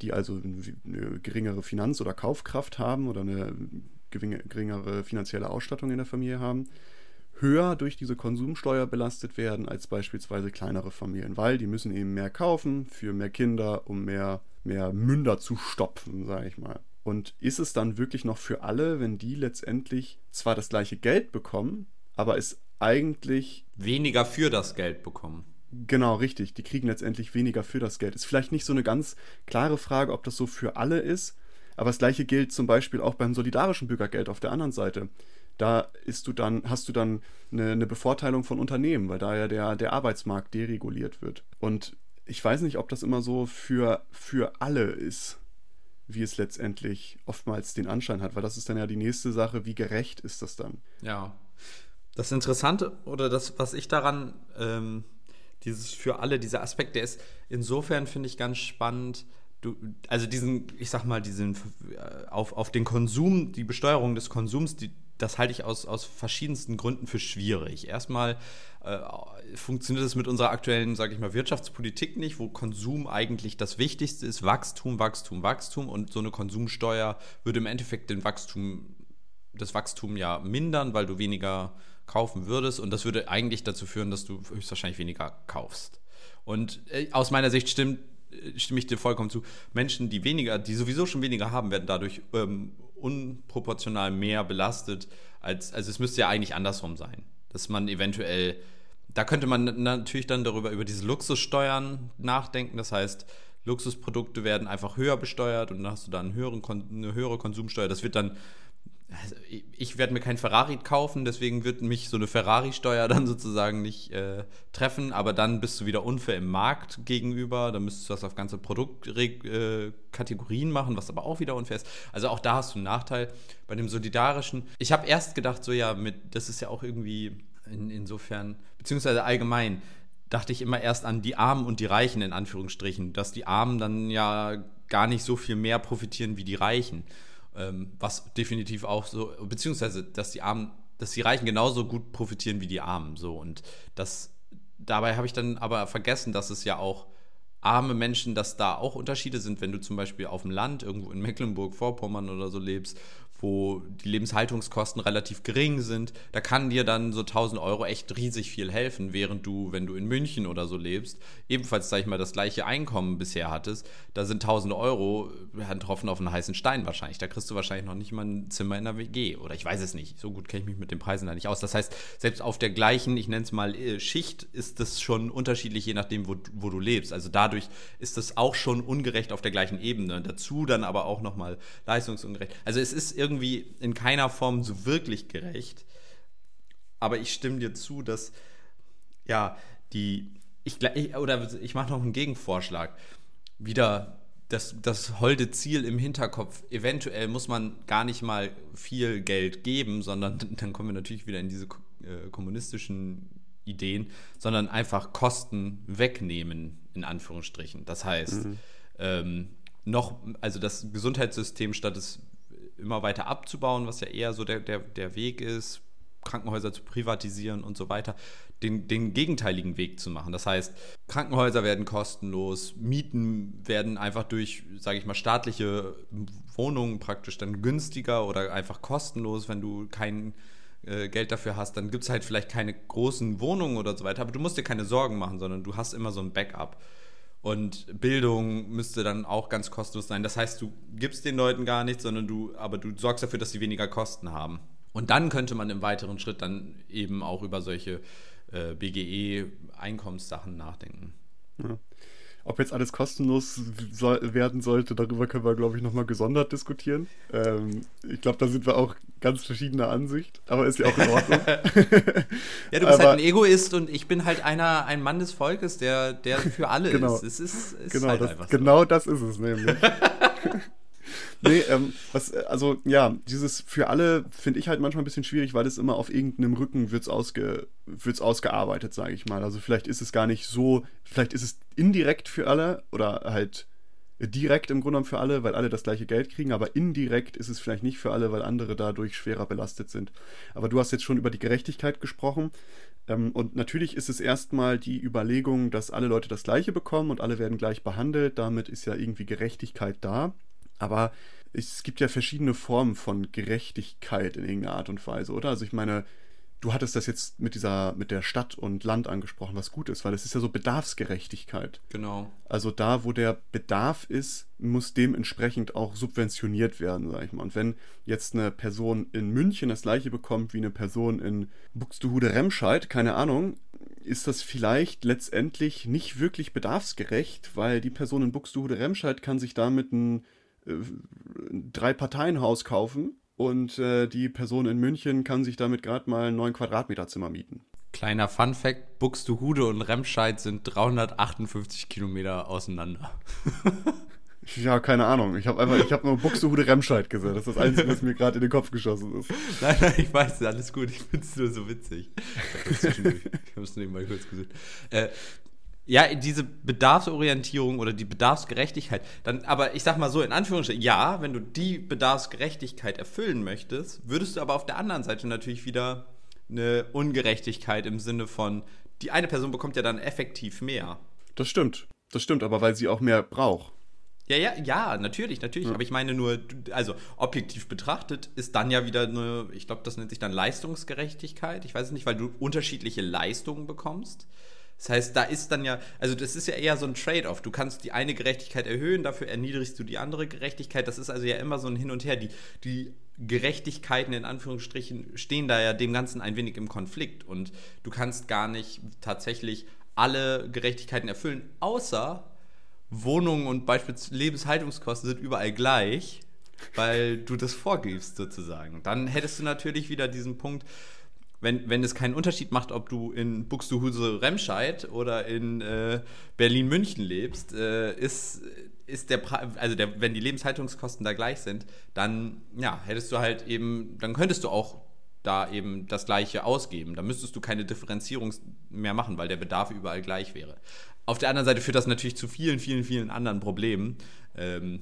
Speaker 2: die also eine geringere Finanz- oder Kaufkraft haben oder eine geringere finanzielle Ausstattung in der Familie haben, höher durch diese Konsumsteuer belastet werden als beispielsweise kleinere Familien, weil die müssen eben mehr kaufen für mehr Kinder, um mehr, mehr Münder zu stopfen, sage ich mal. Und ist es dann wirklich noch für alle, wenn die letztendlich zwar das gleiche Geld bekommen, aber es eigentlich
Speaker 1: weniger für das Geld bekommen?
Speaker 2: Genau, richtig. Die kriegen letztendlich weniger für das Geld. Ist vielleicht nicht so eine ganz klare Frage, ob das so für alle ist, aber das gleiche gilt zum Beispiel auch beim solidarischen Bürgergeld auf der anderen Seite. Da ist du dann, hast du dann eine, eine Bevorteilung von Unternehmen, weil da ja der, der Arbeitsmarkt dereguliert wird. Und ich weiß nicht, ob das immer so für, für alle ist wie es letztendlich oftmals den Anschein hat, weil das ist dann ja die nächste Sache, wie gerecht ist das dann?
Speaker 1: Ja. Das Interessante oder das, was ich daran, ähm, dieses für alle, dieser Aspekt, der ist insofern, finde ich, ganz spannend. Du, also diesen, ich sag mal, diesen äh, auf, auf den Konsum, die Besteuerung des Konsums, die, das halte ich aus, aus verschiedensten Gründen für schwierig. Erstmal äh, funktioniert es mit unserer aktuellen, sage ich mal, Wirtschaftspolitik nicht, wo Konsum eigentlich das Wichtigste ist. Wachstum, Wachstum, Wachstum und so eine Konsumsteuer würde im Endeffekt den Wachstum, das Wachstum ja mindern, weil du weniger kaufen würdest und das würde eigentlich dazu führen, dass du höchstwahrscheinlich weniger kaufst. Und äh, aus meiner Sicht stimmt äh, stimme ich dir vollkommen zu. Menschen, die weniger, die sowieso schon weniger haben, werden dadurch ähm, unproportional mehr belastet, als, also es müsste ja eigentlich andersrum sein. Dass man eventuell, da könnte man natürlich dann darüber, über diese Luxussteuern nachdenken. Das heißt, Luxusprodukte werden einfach höher besteuert und dann hast du dann eine höhere Konsumsteuer. Das wird dann also ich werde mir kein Ferrari kaufen, deswegen wird mich so eine Ferrari-Steuer dann sozusagen nicht äh, treffen, aber dann bist du wieder unfair im Markt gegenüber, dann müsstest du das auf ganze Produktkategorien äh, machen, was aber auch wieder unfair ist. Also auch da hast du einen Nachteil. Bei dem Solidarischen, ich habe erst gedacht, so ja, mit, das ist ja auch irgendwie in, insofern, beziehungsweise allgemein, dachte ich immer erst an die Armen und die Reichen in Anführungsstrichen, dass die Armen dann ja gar nicht so viel mehr profitieren wie die Reichen. Ähm, was definitiv auch so, beziehungsweise, dass die Armen, dass die Reichen genauso gut profitieren wie die Armen. So. Und das, dabei habe ich dann aber vergessen, dass es ja auch arme Menschen, dass da auch Unterschiede sind, wenn du zum Beispiel auf dem Land, irgendwo in Mecklenburg-Vorpommern oder so lebst, wo die Lebenshaltungskosten relativ gering sind, da kann dir dann so 1000 Euro echt riesig viel helfen, während du, wenn du in München oder so lebst, ebenfalls, sag ich mal, das gleiche Einkommen bisher hattest, da sind 1000 Euro getroffen auf einen heißen Stein wahrscheinlich. Da kriegst du wahrscheinlich noch nicht mal ein Zimmer in der WG oder ich weiß es nicht. So gut kenne ich mich mit den Preisen da nicht aus. Das heißt, selbst auf der gleichen, ich nenne es mal äh, Schicht, ist das schon unterschiedlich, je nachdem, wo, wo du lebst. Also dadurch ist das auch schon ungerecht auf der gleichen Ebene. Dazu dann aber auch nochmal leistungsungerecht. Also es ist irgendwie irgendwie in keiner Form so wirklich gerecht. Aber ich stimme dir zu, dass ja, die ich, oder ich mache noch einen Gegenvorschlag. Wieder das, das holde Ziel im Hinterkopf. Eventuell muss man gar nicht mal viel Geld geben, sondern dann kommen wir natürlich wieder in diese äh, kommunistischen Ideen, sondern einfach Kosten wegnehmen, in Anführungsstrichen. Das heißt, mhm. ähm, noch, also das Gesundheitssystem statt es immer weiter abzubauen, was ja eher so der, der, der Weg ist, Krankenhäuser zu privatisieren und so weiter, den, den gegenteiligen Weg zu machen. Das heißt, Krankenhäuser werden kostenlos, Mieten werden einfach durch, sage ich mal, staatliche Wohnungen praktisch dann günstiger oder einfach kostenlos, wenn du kein äh, Geld dafür hast, dann gibt es halt vielleicht keine großen Wohnungen oder so weiter, aber du musst dir keine Sorgen machen, sondern du hast immer so ein Backup. Und Bildung müsste dann auch ganz kostenlos sein. Das heißt, du gibst den Leuten gar nichts, sondern du, aber du sorgst dafür, dass sie weniger Kosten haben. Und dann könnte man im weiteren Schritt dann eben auch über solche äh, BGE-Einkommenssachen nachdenken.
Speaker 2: Ja. Ob jetzt alles kostenlos soll, werden sollte, darüber können wir, glaube ich, nochmal gesondert diskutieren. Ähm, ich glaube, da sind wir auch ganz verschiedener Ansicht, aber ist ja auch in Ordnung.
Speaker 1: ja, du bist aber, halt ein Egoist und ich bin halt einer, ein Mann des Volkes, der, der für alle
Speaker 2: genau,
Speaker 1: ist. Es ist, ist
Speaker 2: genau,
Speaker 1: halt
Speaker 2: das,
Speaker 1: einfach
Speaker 2: so. genau das ist es nämlich. nee, ähm, was, also ja, dieses für alle finde ich halt manchmal ein bisschen schwierig, weil es immer auf irgendeinem Rücken wird es ausge, wird's ausgearbeitet, sage ich mal. Also vielleicht ist es gar nicht so, vielleicht ist es indirekt für alle oder halt direkt im Grunde genommen für alle, weil alle das gleiche Geld kriegen, aber indirekt ist es vielleicht nicht für alle, weil andere dadurch schwerer belastet sind. Aber du hast jetzt schon über die Gerechtigkeit gesprochen. Ähm, und natürlich ist es erstmal die Überlegung, dass alle Leute das gleiche bekommen und alle werden gleich behandelt. Damit ist ja irgendwie Gerechtigkeit da. Aber es gibt ja verschiedene Formen von Gerechtigkeit in irgendeiner Art und Weise, oder? Also ich meine, du hattest das jetzt mit dieser, mit der Stadt und Land angesprochen, was gut ist, weil es ist ja so Bedarfsgerechtigkeit.
Speaker 1: Genau.
Speaker 2: Also da, wo der Bedarf ist, muss dementsprechend auch subventioniert werden, sag ich mal. Und wenn jetzt eine Person in München das gleiche bekommt wie eine Person in Buxtehude-Remscheid, keine Ahnung, ist das vielleicht letztendlich nicht wirklich bedarfsgerecht, weil die Person in Buxtehude-Remscheid kann sich damit ein äh, drei Parteien-Haus kaufen und äh, die Person in München kann sich damit gerade mal ein 9 Quadratmeter Zimmer mieten.
Speaker 1: Kleiner Fun Fact: Buxtehude und Remscheid sind 358 Kilometer auseinander.
Speaker 2: ja, keine Ahnung. Ich habe einfach, ich habe nur Buxtehude Remscheid gesagt. Das ist das Einzige, was mir gerade in den Kopf geschossen ist.
Speaker 1: Nein, nein, ich weiß, alles gut. Ich finde es nur so witzig. Ich habe es nebenbei kurz gesehen. Äh, ja, diese Bedarfsorientierung oder die Bedarfsgerechtigkeit, dann, aber ich sag mal so in Anführungsstrichen, ja, wenn du die Bedarfsgerechtigkeit erfüllen möchtest, würdest du aber auf der anderen Seite natürlich wieder eine Ungerechtigkeit im Sinne von, die eine Person bekommt ja dann effektiv mehr.
Speaker 2: Das stimmt. Das stimmt, aber weil sie auch mehr braucht.
Speaker 1: Ja, ja, ja, natürlich, natürlich. Ja. Aber ich meine nur, also objektiv betrachtet ist dann ja wieder eine, ich glaube, das nennt sich dann Leistungsgerechtigkeit. Ich weiß es nicht, weil du unterschiedliche Leistungen bekommst. Das heißt, da ist dann ja, also das ist ja eher so ein Trade-off. Du kannst die eine Gerechtigkeit erhöhen, dafür erniedrigst du die andere Gerechtigkeit. Das ist also ja immer so ein Hin und Her. Die, die Gerechtigkeiten in Anführungsstrichen stehen da ja dem Ganzen ein wenig im Konflikt. Und du kannst gar nicht tatsächlich alle Gerechtigkeiten erfüllen, außer Wohnungen und beispielsweise Lebenshaltungskosten sind überall gleich, weil du das vorgibst sozusagen. Dann hättest du natürlich wieder diesen Punkt, wenn, wenn es keinen Unterschied macht, ob du in Buxtehude Remscheid oder in äh, Berlin München lebst, äh, ist, ist der also der, wenn die Lebenshaltungskosten da gleich sind, dann ja, hättest du halt eben, dann könntest du auch da eben das gleiche ausgeben. Da müsstest du keine Differenzierung mehr machen, weil der Bedarf überall gleich wäre. Auf der anderen Seite führt das natürlich zu vielen, vielen, vielen anderen Problemen. Ähm,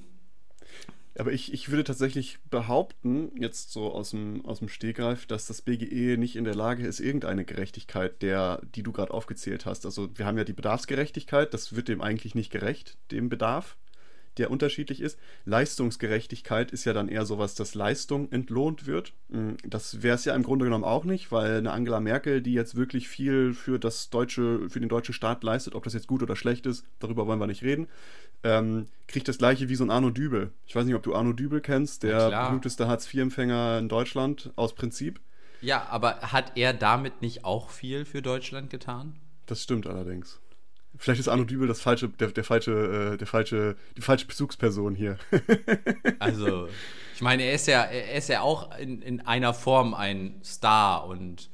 Speaker 2: aber ich, ich würde tatsächlich behaupten, jetzt so aus dem, aus dem Stehgreif, dass das BGE nicht in der Lage ist, irgendeine Gerechtigkeit, der, die du gerade aufgezählt hast. Also wir haben ja die Bedarfsgerechtigkeit, das wird dem eigentlich nicht gerecht, dem Bedarf, der unterschiedlich ist. Leistungsgerechtigkeit ist ja dann eher sowas, dass Leistung entlohnt wird. Mm, das wäre es ja im Grunde genommen auch nicht, weil eine Angela Merkel, die jetzt wirklich viel für das deutsche, für den deutschen Staat leistet, ob das jetzt gut oder schlecht ist, darüber wollen wir nicht reden ähm, kriegt das gleiche wie so ein Arno Dübel. Ich weiß nicht, ob du Arno Dübel kennst, der berühmteste Hartz-IV-Empfänger in Deutschland aus Prinzip.
Speaker 1: Ja, aber hat er damit nicht auch viel für Deutschland getan?
Speaker 2: Das stimmt allerdings. Vielleicht ist Arno Dübel das falsche, der, der falsche, äh, der falsche, die falsche Bezugsperson hier.
Speaker 1: also, ich meine, er ist ja, er ist ja auch in, in einer Form ein Star und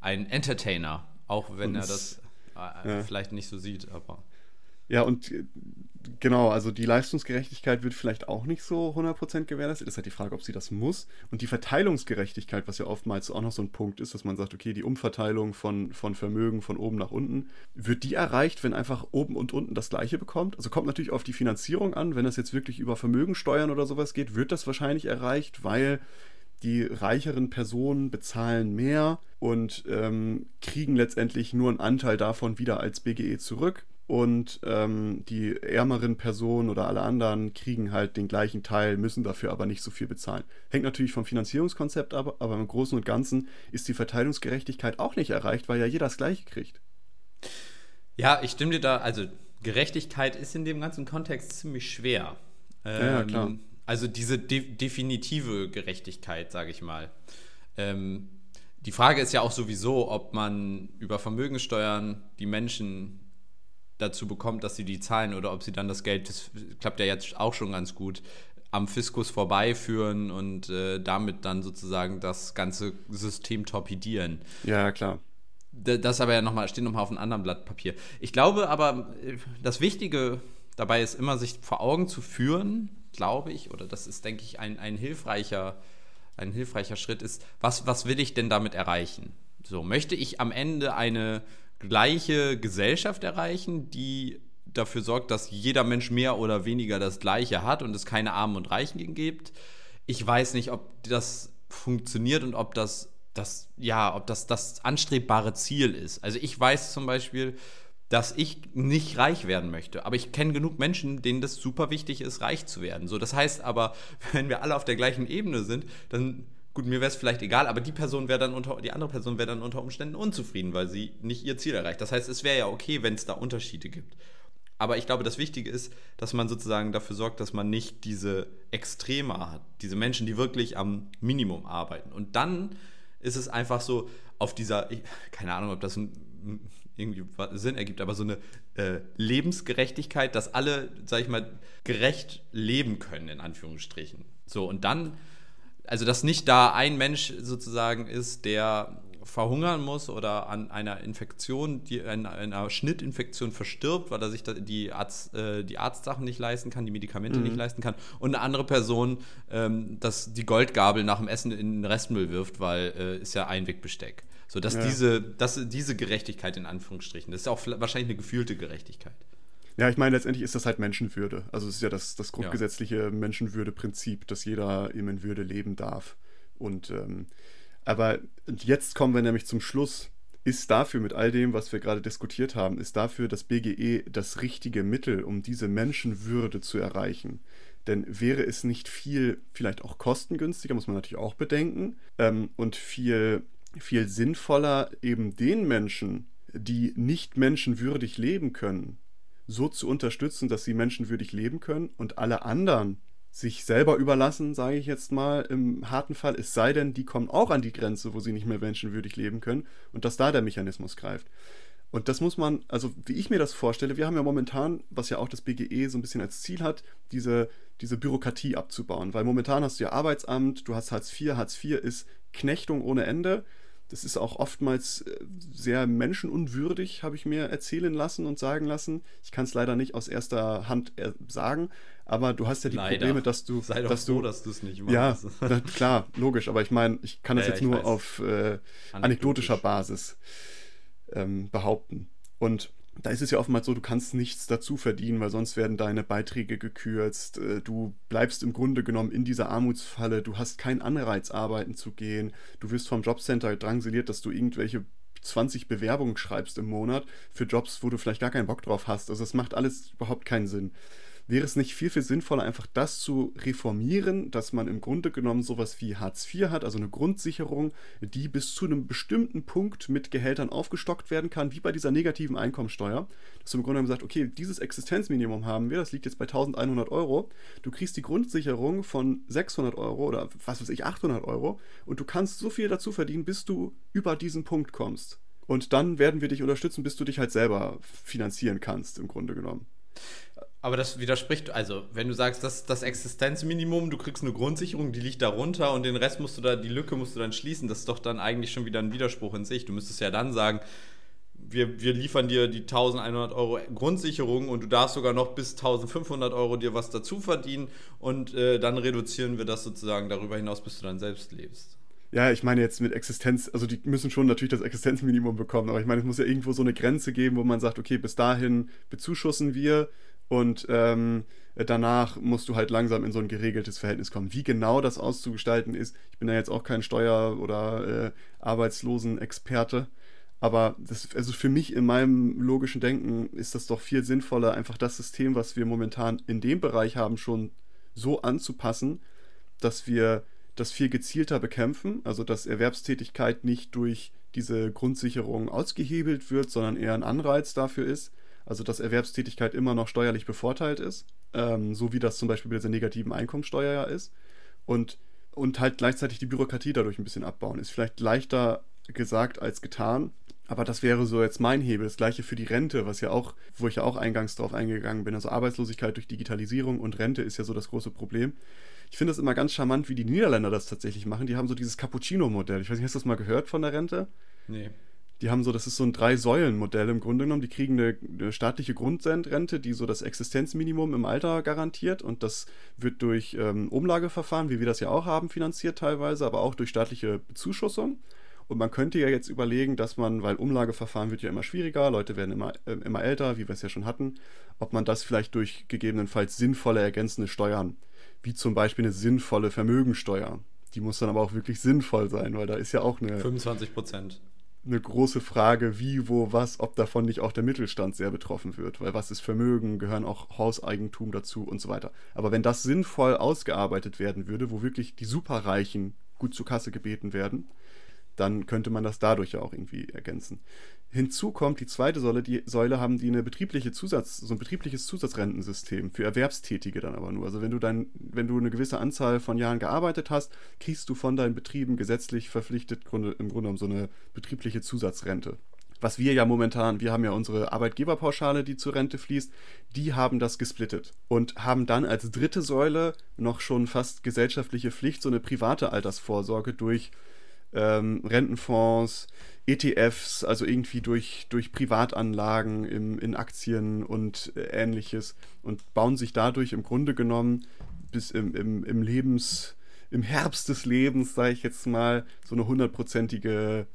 Speaker 1: ein Entertainer, auch wenn und, er das äh, ja. vielleicht nicht so sieht, aber.
Speaker 2: Ja, und genau, also die Leistungsgerechtigkeit wird vielleicht auch nicht so 100% gewährleistet. Ist halt die Frage, ob sie das muss. Und die Verteilungsgerechtigkeit, was ja oftmals auch noch so ein Punkt ist, dass man sagt, okay, die Umverteilung von, von Vermögen von oben nach unten, wird die erreicht, wenn einfach oben und unten das gleiche bekommt? Also kommt natürlich auf die Finanzierung an. Wenn das jetzt wirklich über Vermögensteuern oder sowas geht, wird das wahrscheinlich erreicht, weil die reicheren Personen bezahlen mehr und ähm, kriegen letztendlich nur einen Anteil davon wieder als BGE zurück und ähm, die ärmeren Personen oder alle anderen kriegen halt den gleichen Teil, müssen dafür aber nicht so viel bezahlen. Hängt natürlich vom Finanzierungskonzept ab, aber im Großen und Ganzen ist die Verteilungsgerechtigkeit auch nicht erreicht, weil ja jeder das Gleiche kriegt.
Speaker 1: Ja, ich stimme dir da, also Gerechtigkeit ist in dem ganzen Kontext ziemlich schwer.
Speaker 2: Ähm, ja, klar.
Speaker 1: Also diese de definitive Gerechtigkeit, sage ich mal. Ähm, die Frage ist ja auch sowieso, ob man über Vermögenssteuern die Menschen dazu bekommt, dass sie die zahlen oder ob sie dann das Geld, das klappt ja jetzt auch schon ganz gut, am Fiskus vorbeiführen und äh, damit dann sozusagen das ganze System torpedieren.
Speaker 2: Ja, klar.
Speaker 1: Das aber ja nochmal, steht nochmal auf einem anderen Blatt Papier. Ich glaube aber, äh, das Wichtige dabei ist immer, sich vor Augen zu führen, glaube ich, oder das ist, denke ich, ein, ein hilfreicher, ein hilfreicher Schritt ist, was, was will ich denn damit erreichen? So, möchte ich am Ende eine gleiche Gesellschaft erreichen, die dafür sorgt, dass jeder Mensch mehr oder weniger das Gleiche hat und es keine Armen und Reichen gibt. Ich weiß nicht, ob das funktioniert und ob das, das ja, ob das das anstrebbare Ziel ist. Also ich weiß zum Beispiel, dass ich nicht reich werden möchte. Aber ich kenne genug Menschen, denen das super wichtig ist, reich zu werden. So, das heißt aber, wenn wir alle auf der gleichen Ebene sind, dann gut, mir wäre es vielleicht egal, aber die Person wäre dann unter, die andere Person wäre dann unter Umständen unzufrieden, weil sie nicht ihr Ziel erreicht. Das heißt, es wäre ja okay, wenn es da Unterschiede gibt. Aber ich glaube, das Wichtige ist, dass man sozusagen dafür sorgt, dass man nicht diese Extreme hat, diese Menschen, die wirklich am Minimum arbeiten. Und dann ist es einfach so, auf dieser, keine Ahnung, ob das irgendwie Sinn ergibt, aber so eine äh, Lebensgerechtigkeit, dass alle, sag ich mal, gerecht leben können, in Anführungsstrichen. So, und dann also dass nicht da ein Mensch sozusagen ist, der verhungern muss oder an einer Infektion, die, einer, einer Schnittinfektion verstirbt, weil er sich die, Arzt, äh, die Arztsachen nicht leisten kann, die Medikamente mhm. nicht leisten kann, und eine andere Person, ähm, dass die Goldgabel nach dem Essen in den Restmüll wirft, weil äh, ist ja Einwegbesteck. So dass ja. diese, dass diese Gerechtigkeit in Anführungsstrichen, das ist auch wahrscheinlich eine gefühlte Gerechtigkeit.
Speaker 2: Ja, ich meine, letztendlich ist das halt Menschenwürde. Also es ist ja das, das grundgesetzliche ja. Menschenwürde-Prinzip, dass jeder eben in Würde leben darf. Und ähm, aber jetzt kommen wir nämlich zum Schluss. Ist dafür mit all dem, was wir gerade diskutiert haben, ist dafür das BGE das richtige Mittel, um diese Menschenwürde zu erreichen? Denn wäre es nicht viel, vielleicht auch kostengünstiger, muss man natürlich auch bedenken, ähm, und viel, viel sinnvoller, eben den Menschen, die nicht menschenwürdig leben können, so zu unterstützen, dass sie menschenwürdig leben können und alle anderen sich selber überlassen, sage ich jetzt mal, im harten Fall, es sei denn, die kommen auch an die Grenze, wo sie nicht mehr menschenwürdig leben können und dass da der Mechanismus greift. Und das muss man, also wie ich mir das vorstelle, wir haben ja momentan, was ja auch das BGE so ein bisschen als Ziel hat, diese, diese Bürokratie abzubauen. Weil momentan hast du ja Arbeitsamt, du hast Hartz IV, Hartz IV ist Knechtung ohne Ende. Das ist auch oftmals äh, sehr menschenunwürdig, habe ich mir erzählen lassen und sagen lassen. Ich kann es leider nicht aus erster Hand äh, sagen, aber du hast ja die leider. Probleme, dass du.
Speaker 1: Sei
Speaker 2: doch dass
Speaker 1: froh, du, dass du es nicht machst.
Speaker 2: Ja, na, klar, logisch, aber ich meine, ich kann das ja, jetzt nur weiß. auf äh, anekdotischer Basis ähm, behaupten. Und da ist es ja oftmals so, du kannst nichts dazu verdienen, weil sonst werden deine Beiträge gekürzt. Äh, du bleibst im Grunde genommen in dieser Armutsfalle. Du hast keinen Anreiz, arbeiten zu gehen. Du wirst vom Jobcenter drangsaliert, dass du irgendwelche 20 Bewerbungen schreibst im Monat für Jobs, wo du vielleicht gar keinen Bock drauf hast. Also es macht alles überhaupt keinen Sinn. Wäre es nicht viel, viel sinnvoller, einfach das zu reformieren, dass man im Grunde genommen sowas wie Hartz IV hat, also eine Grundsicherung, die bis zu einem bestimmten Punkt mit Gehältern aufgestockt werden kann, wie bei dieser negativen Einkommensteuer. Dass du im Grunde genommen sagst, okay, dieses Existenzminimum haben wir, das liegt jetzt bei 1100 Euro. Du kriegst die Grundsicherung von 600 Euro oder was weiß ich, 800 Euro und du kannst so viel dazu verdienen, bis du über diesen Punkt kommst. Und dann werden wir dich unterstützen, bis du dich halt selber finanzieren kannst, im Grunde genommen.
Speaker 1: Aber das widerspricht, also wenn du sagst, das ist das Existenzminimum, du kriegst eine Grundsicherung, die liegt darunter und den Rest musst du da, die Lücke musst du dann schließen, das ist doch dann eigentlich schon wieder ein Widerspruch in sich. Du müsstest ja dann sagen, wir, wir liefern dir die 1100 Euro Grundsicherung und du darfst sogar noch bis 1500 Euro dir was dazu verdienen und äh, dann reduzieren wir das sozusagen darüber hinaus, bis du dann selbst lebst.
Speaker 2: Ja, ich meine jetzt mit Existenz, also die müssen schon natürlich das Existenzminimum bekommen, aber ich meine, es muss ja irgendwo so eine Grenze geben, wo man sagt, okay, bis dahin bezuschussen wir und ähm, danach musst du halt langsam in so ein geregeltes Verhältnis kommen. Wie genau das auszugestalten ist, ich bin da jetzt auch kein Steuer- oder äh, Arbeitslosenexperte, aber das, also für mich in meinem logischen Denken ist das doch viel sinnvoller, einfach das System, was wir momentan in dem Bereich haben, schon so anzupassen, dass wir das viel gezielter bekämpfen, also dass Erwerbstätigkeit nicht durch diese Grundsicherung ausgehebelt wird, sondern eher ein Anreiz dafür ist, also dass Erwerbstätigkeit immer noch steuerlich bevorteilt ist, ähm, so wie das zum Beispiel bei dieser negativen Einkommensteuer ja ist, und, und halt gleichzeitig die Bürokratie dadurch ein bisschen abbauen. Ist vielleicht leichter gesagt als getan, aber das wäre so jetzt mein Hebel. Das gleiche für die Rente, was ja auch, wo ich ja auch eingangs drauf eingegangen bin. Also Arbeitslosigkeit durch Digitalisierung und Rente ist ja so das große Problem. Ich finde es immer ganz charmant, wie die Niederländer das tatsächlich machen. Die haben so dieses Cappuccino-Modell. Ich weiß nicht, hast du das mal gehört von der Rente?
Speaker 1: Nee.
Speaker 2: Die haben so, das ist so ein Drei-Säulen-Modell im Grunde genommen. Die kriegen eine, eine staatliche Grundrente, die so das Existenzminimum im Alter garantiert. Und das wird durch ähm, Umlageverfahren, wie wir das ja auch haben, finanziert teilweise, aber auch durch staatliche Bezuschussung. Und man könnte ja jetzt überlegen, dass man, weil Umlageverfahren wird ja immer schwieriger, Leute werden immer, äh, immer älter, wie wir es ja schon hatten, ob man das vielleicht durch gegebenenfalls sinnvolle ergänzende Steuern wie zum Beispiel eine sinnvolle Vermögensteuer. Die muss dann aber auch wirklich sinnvoll sein, weil da ist ja auch eine
Speaker 1: 25 Prozent.
Speaker 2: Eine große Frage, wie, wo, was, ob davon nicht auch der Mittelstand sehr betroffen wird. Weil was ist Vermögen, gehören auch Hauseigentum dazu und so weiter. Aber wenn das sinnvoll ausgearbeitet werden würde, wo wirklich die Superreichen gut zur Kasse gebeten werden, dann könnte man das dadurch ja auch irgendwie ergänzen. Hinzu kommt die zweite Säule, die Säule haben die eine betriebliche Zusatz, so ein betriebliches Zusatzrentensystem für Erwerbstätige dann aber nur. Also wenn du dann, wenn du eine gewisse Anzahl von Jahren gearbeitet hast, kriegst du von deinen Betrieben gesetzlich verpflichtet im Grunde genommen so eine betriebliche Zusatzrente. Was wir ja momentan, wir haben ja unsere Arbeitgeberpauschale, die zur Rente fließt, die haben das gesplittet und haben dann als dritte Säule noch schon fast gesellschaftliche Pflicht, so eine private Altersvorsorge durch ähm, Rentenfonds, ETFs, also irgendwie durch, durch Privatanlagen im, in Aktien und äh, ähnliches und bauen sich dadurch im Grunde genommen bis im, im, im Lebens, im Herbst des Lebens, sage ich jetzt mal, so eine hundertprozentige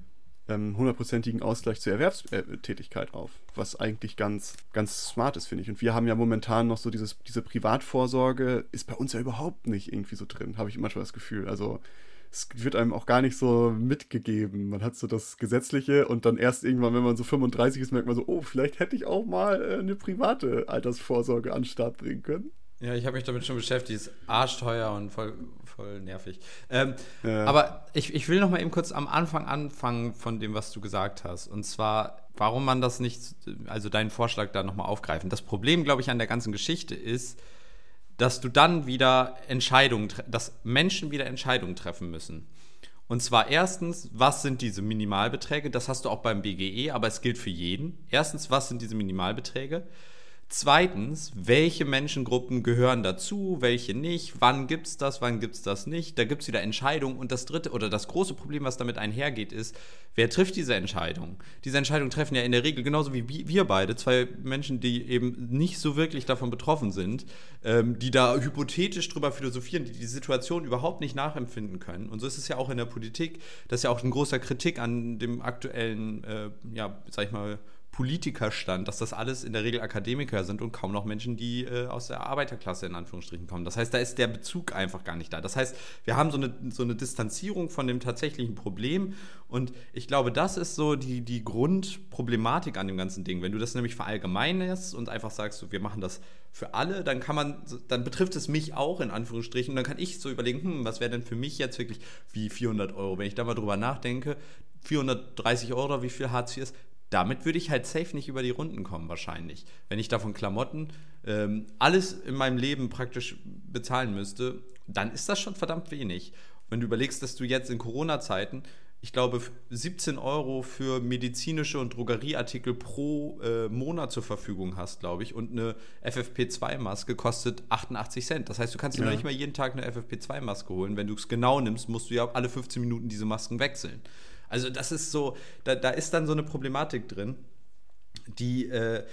Speaker 2: ähm, hundertprozentigen Ausgleich zur Erwerbstätigkeit auf, was eigentlich ganz, ganz smart ist, finde ich. Und wir haben ja momentan noch so dieses, diese Privatvorsorge, ist bei uns ja überhaupt nicht irgendwie so drin, habe ich manchmal das Gefühl. Also es wird einem auch gar nicht so mitgegeben. Man hat so das Gesetzliche und dann erst irgendwann, wenn man so 35 ist, merkt man so, oh, vielleicht hätte ich auch mal äh, eine private Altersvorsorge an den Start bringen können.
Speaker 1: Ja, ich habe mich damit schon beschäftigt. Ist arschteuer und voll, voll nervig. Ähm, ja. Aber ich, ich will noch mal eben kurz am Anfang anfangen von dem, was du gesagt hast. Und zwar, warum man das nicht, also deinen Vorschlag da noch mal aufgreifen. Das Problem, glaube ich, an der ganzen Geschichte ist, dass du dann wieder Entscheidungen, dass Menschen wieder Entscheidungen treffen müssen. Und zwar erstens, was sind diese Minimalbeträge? Das hast du auch beim BGE, aber es gilt für jeden. Erstens, was sind diese Minimalbeträge? Zweitens, welche Menschengruppen gehören dazu, welche nicht, wann gibt es das, wann gibt es das nicht. Da gibt es wieder Entscheidungen. Und das dritte oder das große Problem, was damit einhergeht, ist, wer trifft diese Entscheidung? Diese Entscheidungen treffen ja in der Regel genauso wie wir beide, zwei Menschen, die eben nicht so wirklich davon betroffen sind, ähm, die da hypothetisch drüber philosophieren, die die Situation überhaupt nicht nachempfinden können. Und so ist es ja auch in der Politik. Das ist ja auch ein großer Kritik an dem aktuellen, äh, ja, sag ich mal, Politikerstand, dass das alles in der Regel Akademiker sind und kaum noch Menschen, die äh, aus der Arbeiterklasse in Anführungsstrichen kommen. Das heißt, da ist der Bezug einfach gar nicht da. Das heißt, wir haben so eine, so eine Distanzierung von dem tatsächlichen Problem und ich glaube, das ist so die, die Grundproblematik an dem ganzen Ding. Wenn du das nämlich verallgemeinerst und einfach sagst, so, wir machen das für alle, dann kann man, dann betrifft es mich auch in Anführungsstrichen und dann kann ich so überlegen, hm, was wäre denn für mich jetzt wirklich wie 400 Euro? Wenn ich da mal drüber nachdenke, 430 Euro, wie viel Hartz IV ist, damit würde ich halt safe nicht über die Runden kommen, wahrscheinlich. Wenn ich davon Klamotten ähm, alles in meinem Leben praktisch bezahlen müsste, dann ist das schon verdammt wenig. Wenn du überlegst, dass du jetzt in Corona-Zeiten, ich glaube, 17 Euro für medizinische und Drogerieartikel pro äh, Monat zur Verfügung hast, glaube ich, und eine FFP2-Maske kostet 88 Cent. Das heißt, du kannst dir ja. nicht mal jeden Tag eine FFP2-Maske holen. Wenn du es genau nimmst, musst du ja alle 15 Minuten diese Masken wechseln. Also das ist so, da, da ist dann so eine Problematik drin. die äh,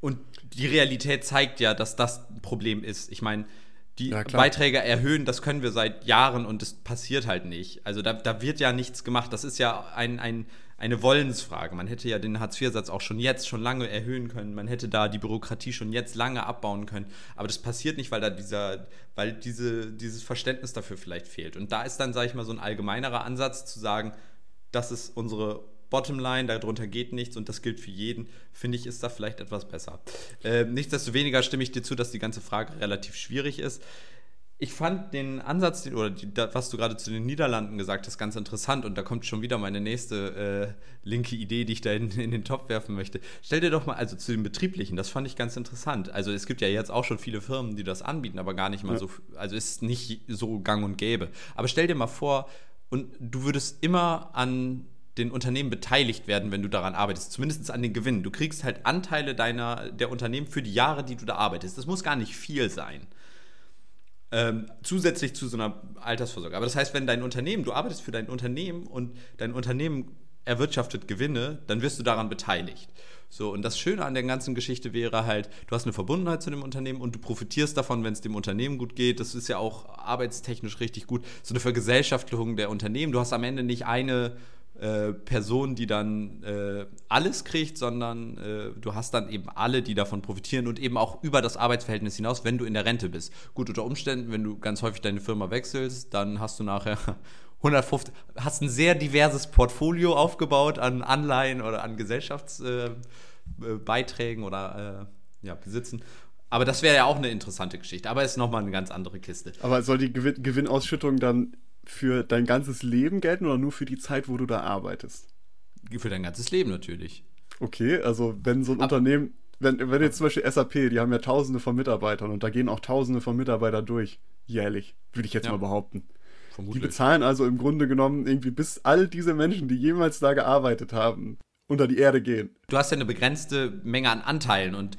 Speaker 1: und die Realität zeigt ja, dass das ein Problem ist. Ich meine, die ja, Beiträge erhöhen, das können wir seit Jahren und das passiert halt nicht. Also da, da wird ja nichts gemacht. Das ist ja ein, ein, eine Wollensfrage. Man hätte ja den Hartz-IV-Satz auch schon jetzt, schon lange erhöhen können. Man hätte da die Bürokratie schon jetzt lange abbauen können. Aber das passiert nicht, weil da dieser, weil diese, dieses Verständnis dafür vielleicht fehlt. Und da ist dann, sage ich mal, so ein allgemeinerer Ansatz zu sagen, das ist unsere Bottomline, darunter geht nichts und das gilt für jeden, finde ich, ist da vielleicht etwas besser. Äh, nichtsdestoweniger stimme ich dir zu, dass die ganze Frage relativ schwierig ist. Ich fand den Ansatz, oder die, was du gerade zu den Niederlanden gesagt hast, ganz interessant und da kommt schon wieder meine nächste äh, linke Idee, die ich da in, in, den Topf werfen möchte. Stell dir doch mal, also zu den Betrieblichen, das fand ich ganz interessant. Also es gibt ja jetzt auch schon viele Firmen, die das anbieten, aber gar nicht mal ja. so, also ist nicht so gang und gäbe. Aber stell dir mal vor, und du würdest immer an den Unternehmen beteiligt werden, wenn du daran arbeitest, zumindest an den Gewinnen. Du kriegst halt Anteile deiner, der Unternehmen für die Jahre, die du da arbeitest. Das muss gar nicht viel sein. Ähm, zusätzlich zu so einer Altersvorsorge. Aber das heißt, wenn dein Unternehmen, du arbeitest für dein Unternehmen und dein Unternehmen erwirtschaftet Gewinne, dann wirst du daran beteiligt. So, und das Schöne an der ganzen Geschichte wäre halt, du hast eine Verbundenheit zu dem Unternehmen und du profitierst davon, wenn es dem Unternehmen gut geht. Das ist ja auch arbeitstechnisch richtig gut. So eine Vergesellschaftung der Unternehmen. Du hast am Ende nicht eine äh, Person, die dann äh, alles kriegt, sondern äh, du hast dann eben alle, die davon profitieren und eben auch über das Arbeitsverhältnis hinaus, wenn du in der Rente bist. Gut, unter Umständen, wenn du ganz häufig deine Firma wechselst, dann hast du nachher 150, hast ein sehr diverses Portfolio aufgebaut an Anleihen oder an Gesellschaftsbeiträgen äh, oder äh, ja, Besitzen. Aber das wäre ja auch eine interessante Geschichte. Aber ist nochmal eine ganz andere Kiste.
Speaker 2: Aber soll die Gewin Gewinnausschüttung dann für dein ganzes Leben gelten oder nur für die Zeit, wo du da arbeitest?
Speaker 1: Für dein ganzes Leben natürlich.
Speaker 2: Okay, also wenn so ein Ab Unternehmen, wenn, wenn jetzt zum Beispiel SAP, die haben ja tausende von Mitarbeitern und da gehen auch tausende von Mitarbeitern durch, jährlich, würde ich jetzt ja. mal behaupten. Vermutlich. Die bezahlen also im Grunde genommen irgendwie bis all diese Menschen, die jemals da gearbeitet haben, unter die Erde gehen.
Speaker 1: Du hast ja eine begrenzte Menge an Anteilen und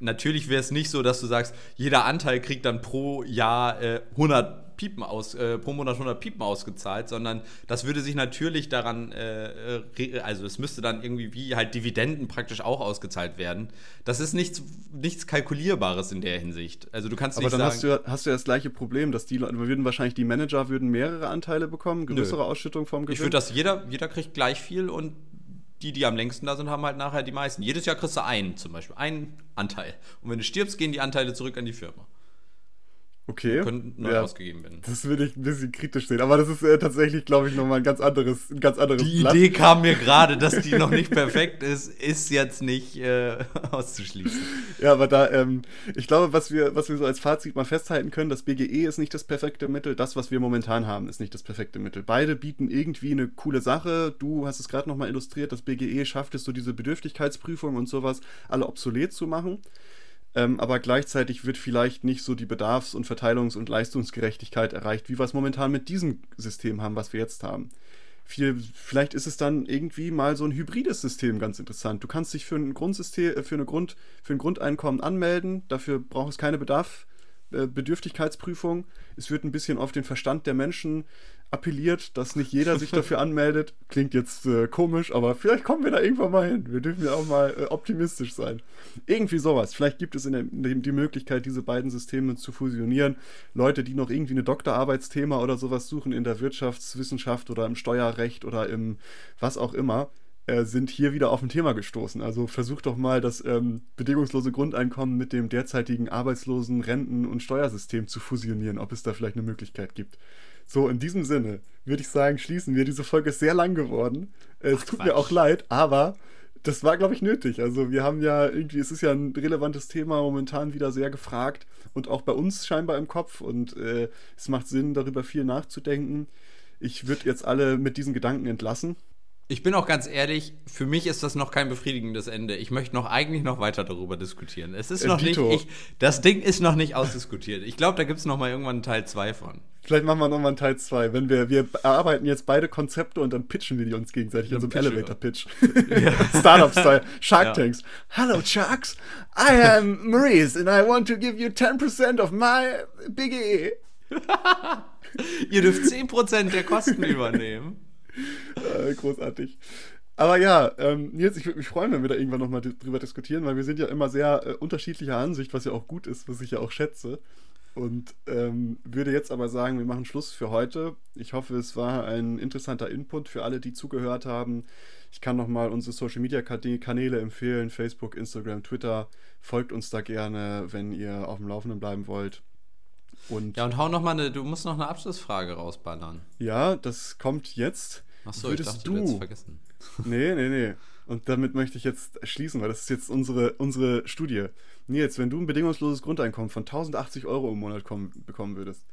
Speaker 1: natürlich wäre es nicht so, dass du sagst, jeder Anteil kriegt dann pro Jahr äh, 100 Piepen aus, äh, pro Monat 100 Piepen ausgezahlt, sondern das würde sich natürlich daran, äh, also es müsste dann irgendwie wie halt Dividenden praktisch auch ausgezahlt werden. Das ist nichts, nichts Kalkulierbares in der Hinsicht. Also du kannst
Speaker 2: Aber dann sagen, hast, du, hast du ja das gleiche Problem, dass die Leute, würden wahrscheinlich die Manager würden mehrere Anteile bekommen, größere Nö. Ausschüttung vom
Speaker 1: Gewinn. Ich würde das, jeder, jeder kriegt gleich viel und die, die am längsten da sind, haben halt nachher die meisten. Jedes Jahr kriegst du einen zum Beispiel, einen Anteil. Und wenn du stirbst, gehen die Anteile zurück an die Firma.
Speaker 2: Okay.
Speaker 1: Können neu ja. ausgegeben werden.
Speaker 2: Das würde ich ein bisschen kritisch sehen. Aber das ist äh, tatsächlich, glaube ich, nochmal ein ganz anderes, ein ganz anderes
Speaker 1: Die Blatt. Idee kam mir gerade, dass die noch nicht perfekt ist, ist jetzt nicht äh, auszuschließen.
Speaker 2: Ja, aber da, ähm, ich glaube, was wir, was wir so als Fazit mal festhalten können, das BGE ist nicht das perfekte Mittel. Das, was wir momentan haben, ist nicht das perfekte Mittel. Beide bieten irgendwie eine coole Sache. Du hast es gerade nochmal illustriert, das BGE schafft es so diese Bedürftigkeitsprüfung und sowas alle obsolet zu machen ähm, aber gleichzeitig wird vielleicht nicht so die Bedarfs- und Verteilungs- und Leistungsgerechtigkeit erreicht, wie wir es momentan mit diesem System haben, was wir jetzt haben. Viel, vielleicht ist es dann irgendwie mal so ein hybrides System ganz interessant. Du kannst dich für ein Grundsystem, äh, für, eine Grund, für ein Grundeinkommen anmelden, dafür braucht es keine Bedarf, äh, Bedürftigkeitsprüfung. Es wird ein bisschen auf den Verstand der Menschen appelliert, dass nicht jeder sich dafür anmeldet. Klingt jetzt äh, komisch, aber vielleicht kommen wir da irgendwann mal hin. Wir dürfen ja auch mal äh, optimistisch sein. Irgendwie sowas. Vielleicht gibt es in, der, in die Möglichkeit, diese beiden Systeme zu fusionieren. Leute, die noch irgendwie eine Doktorarbeitsthema oder sowas suchen in der Wirtschaftswissenschaft oder im Steuerrecht oder im was auch immer, äh, sind hier wieder auf ein Thema gestoßen. Also versucht doch mal das ähm, bedingungslose Grundeinkommen mit dem derzeitigen Arbeitslosen-, Renten- und Steuersystem zu fusionieren, ob es da vielleicht eine Möglichkeit gibt. So, in diesem Sinne würde ich sagen, schließen wir. Diese Folge ist sehr lang geworden. Äh, es Ach, tut Quatsch. mir auch leid, aber das war, glaube ich, nötig. Also wir haben ja irgendwie, es ist ja ein relevantes Thema, momentan wieder sehr gefragt und auch bei uns scheinbar im Kopf und äh, es macht Sinn, darüber viel nachzudenken. Ich würde jetzt alle mit diesen Gedanken entlassen.
Speaker 1: Ich bin auch ganz ehrlich, für mich ist das noch kein befriedigendes Ende. Ich möchte noch eigentlich noch weiter darüber diskutieren. Es ist noch nicht, ich, das Ding ist noch nicht ausdiskutiert. Ich glaube, da gibt es noch mal irgendwann einen Teil 2 von.
Speaker 2: Vielleicht machen wir noch mal einen Teil 2. Wenn wir, wir erarbeiten jetzt beide Konzepte und dann pitchen wir die uns gegenseitig in so einem Elevator-Pitch. Ja. Startup-Style. Shark ja. Tanks. Hello, Sharks. I am Maurice and I want to give you 10% of my BGE.
Speaker 1: Ihr dürft 10% der Kosten übernehmen.
Speaker 2: Äh, großartig. Aber ja, ähm, Nils, ich würde mich freuen, wenn wir da irgendwann nochmal drüber diskutieren, weil wir sind ja immer sehr äh, unterschiedlicher Ansicht, was ja auch gut ist, was ich ja auch schätze. Und ähm, würde jetzt aber sagen, wir machen Schluss für heute. Ich hoffe, es war ein interessanter Input für alle, die zugehört haben. Ich kann nochmal unsere Social Media Kanäle empfehlen: Facebook, Instagram, Twitter. Folgt uns da gerne, wenn ihr auf dem Laufenden bleiben wollt.
Speaker 1: Und ja, und hau noch mal eine, du musst noch eine Abschlussfrage rausballern.
Speaker 2: Ja, das kommt jetzt.
Speaker 1: Achso, ich dachte, du, du hättest vergessen.
Speaker 2: Nee, nee, nee. Und damit möchte ich jetzt schließen, weil das ist jetzt unsere, unsere Studie. Nils, wenn du ein bedingungsloses Grundeinkommen von 1080 Euro im Monat kommen, bekommen würdest,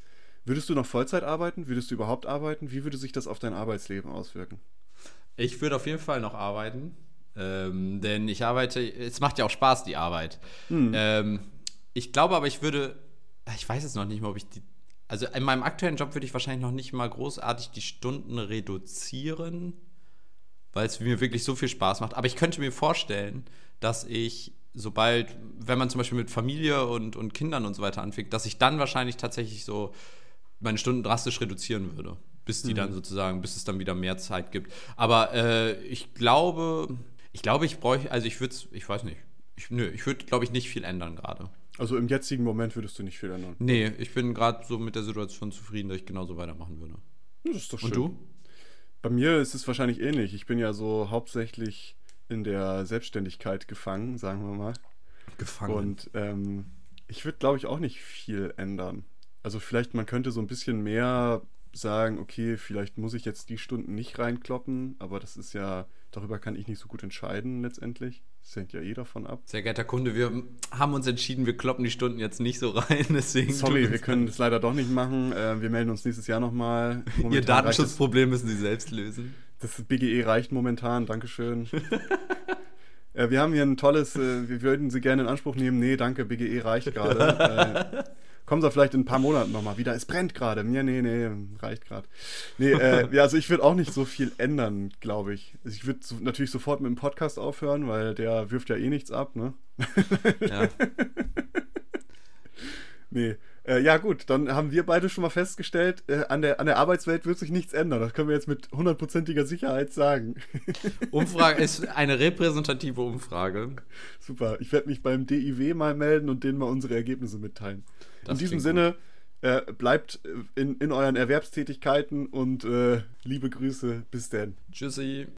Speaker 2: würdest du noch Vollzeit arbeiten? Würdest du überhaupt arbeiten? Wie würde sich das auf dein Arbeitsleben auswirken?
Speaker 1: Ich würde auf jeden Fall noch arbeiten. Ähm, denn ich arbeite, es macht ja auch Spaß, die Arbeit. Hm. Ähm, ich glaube aber, ich würde, ich weiß jetzt noch nicht mal, ob ich die, also in meinem aktuellen Job würde ich wahrscheinlich noch nicht mal großartig die Stunden reduzieren weil es mir wirklich so viel Spaß macht. Aber ich könnte mir vorstellen, dass ich, sobald, wenn man zum Beispiel mit Familie und, und Kindern und so weiter anfängt, dass ich dann wahrscheinlich tatsächlich so meine Stunden drastisch reduzieren würde. Bis die mhm. dann sozusagen, bis es dann wieder mehr Zeit gibt. Aber äh, ich glaube, ich glaube, ich bräuchte, also ich würde es, ich weiß nicht. Ich, nö, ich würde, glaube ich, nicht viel ändern gerade.
Speaker 2: Also im jetzigen Moment würdest du nicht viel ändern?
Speaker 1: Nee, ich bin gerade so mit der Situation zufrieden, dass ich genauso weitermachen würde.
Speaker 2: Das ist doch schön.
Speaker 1: Und du?
Speaker 2: Bei mir ist es wahrscheinlich ähnlich. Ich bin ja so hauptsächlich in der Selbstständigkeit gefangen, sagen wir mal.
Speaker 1: Gefangen.
Speaker 2: Und ähm, ich würde, glaube ich, auch nicht viel ändern. Also vielleicht, man könnte so ein bisschen mehr sagen, okay, vielleicht muss ich jetzt die Stunden nicht reinkloppen, aber das ist ja, darüber kann ich nicht so gut entscheiden letztendlich. Das hängt ja eh davon ab.
Speaker 1: Sehr geehrter Kunde, wir haben uns entschieden, wir kloppen die Stunden jetzt nicht so rein. Deswegen
Speaker 2: Sorry, wir können das leider doch nicht machen. Äh, wir melden uns nächstes Jahr nochmal.
Speaker 1: Ihr Datenschutzproblem müssen Sie selbst lösen.
Speaker 2: Das BGE reicht momentan, Dankeschön. äh, wir haben hier ein tolles, äh, wir würden Sie gerne in Anspruch nehmen. Nee, danke, BGE reicht gerade. Kommen sie vielleicht in ein paar Monaten nochmal wieder. Es brennt gerade. Ja, nee, nee, reicht gerade. Nee, äh, ja, also ich würde auch nicht so viel ändern, glaube ich. Also ich würde so, natürlich sofort mit dem Podcast aufhören, weil der wirft ja eh nichts ab, ne? Ja. nee. Äh, ja, gut, dann haben wir beide schon mal festgestellt, äh, an, der, an der Arbeitswelt wird sich nichts ändern. Das können wir jetzt mit hundertprozentiger Sicherheit sagen.
Speaker 1: Umfrage ist eine repräsentative Umfrage.
Speaker 2: Super. Ich werde mich beim DIW mal melden und denen mal unsere Ergebnisse mitteilen. In diesem Sinne, äh, bleibt in, in euren Erwerbstätigkeiten und äh, liebe Grüße. Bis dann.
Speaker 1: Tschüssi.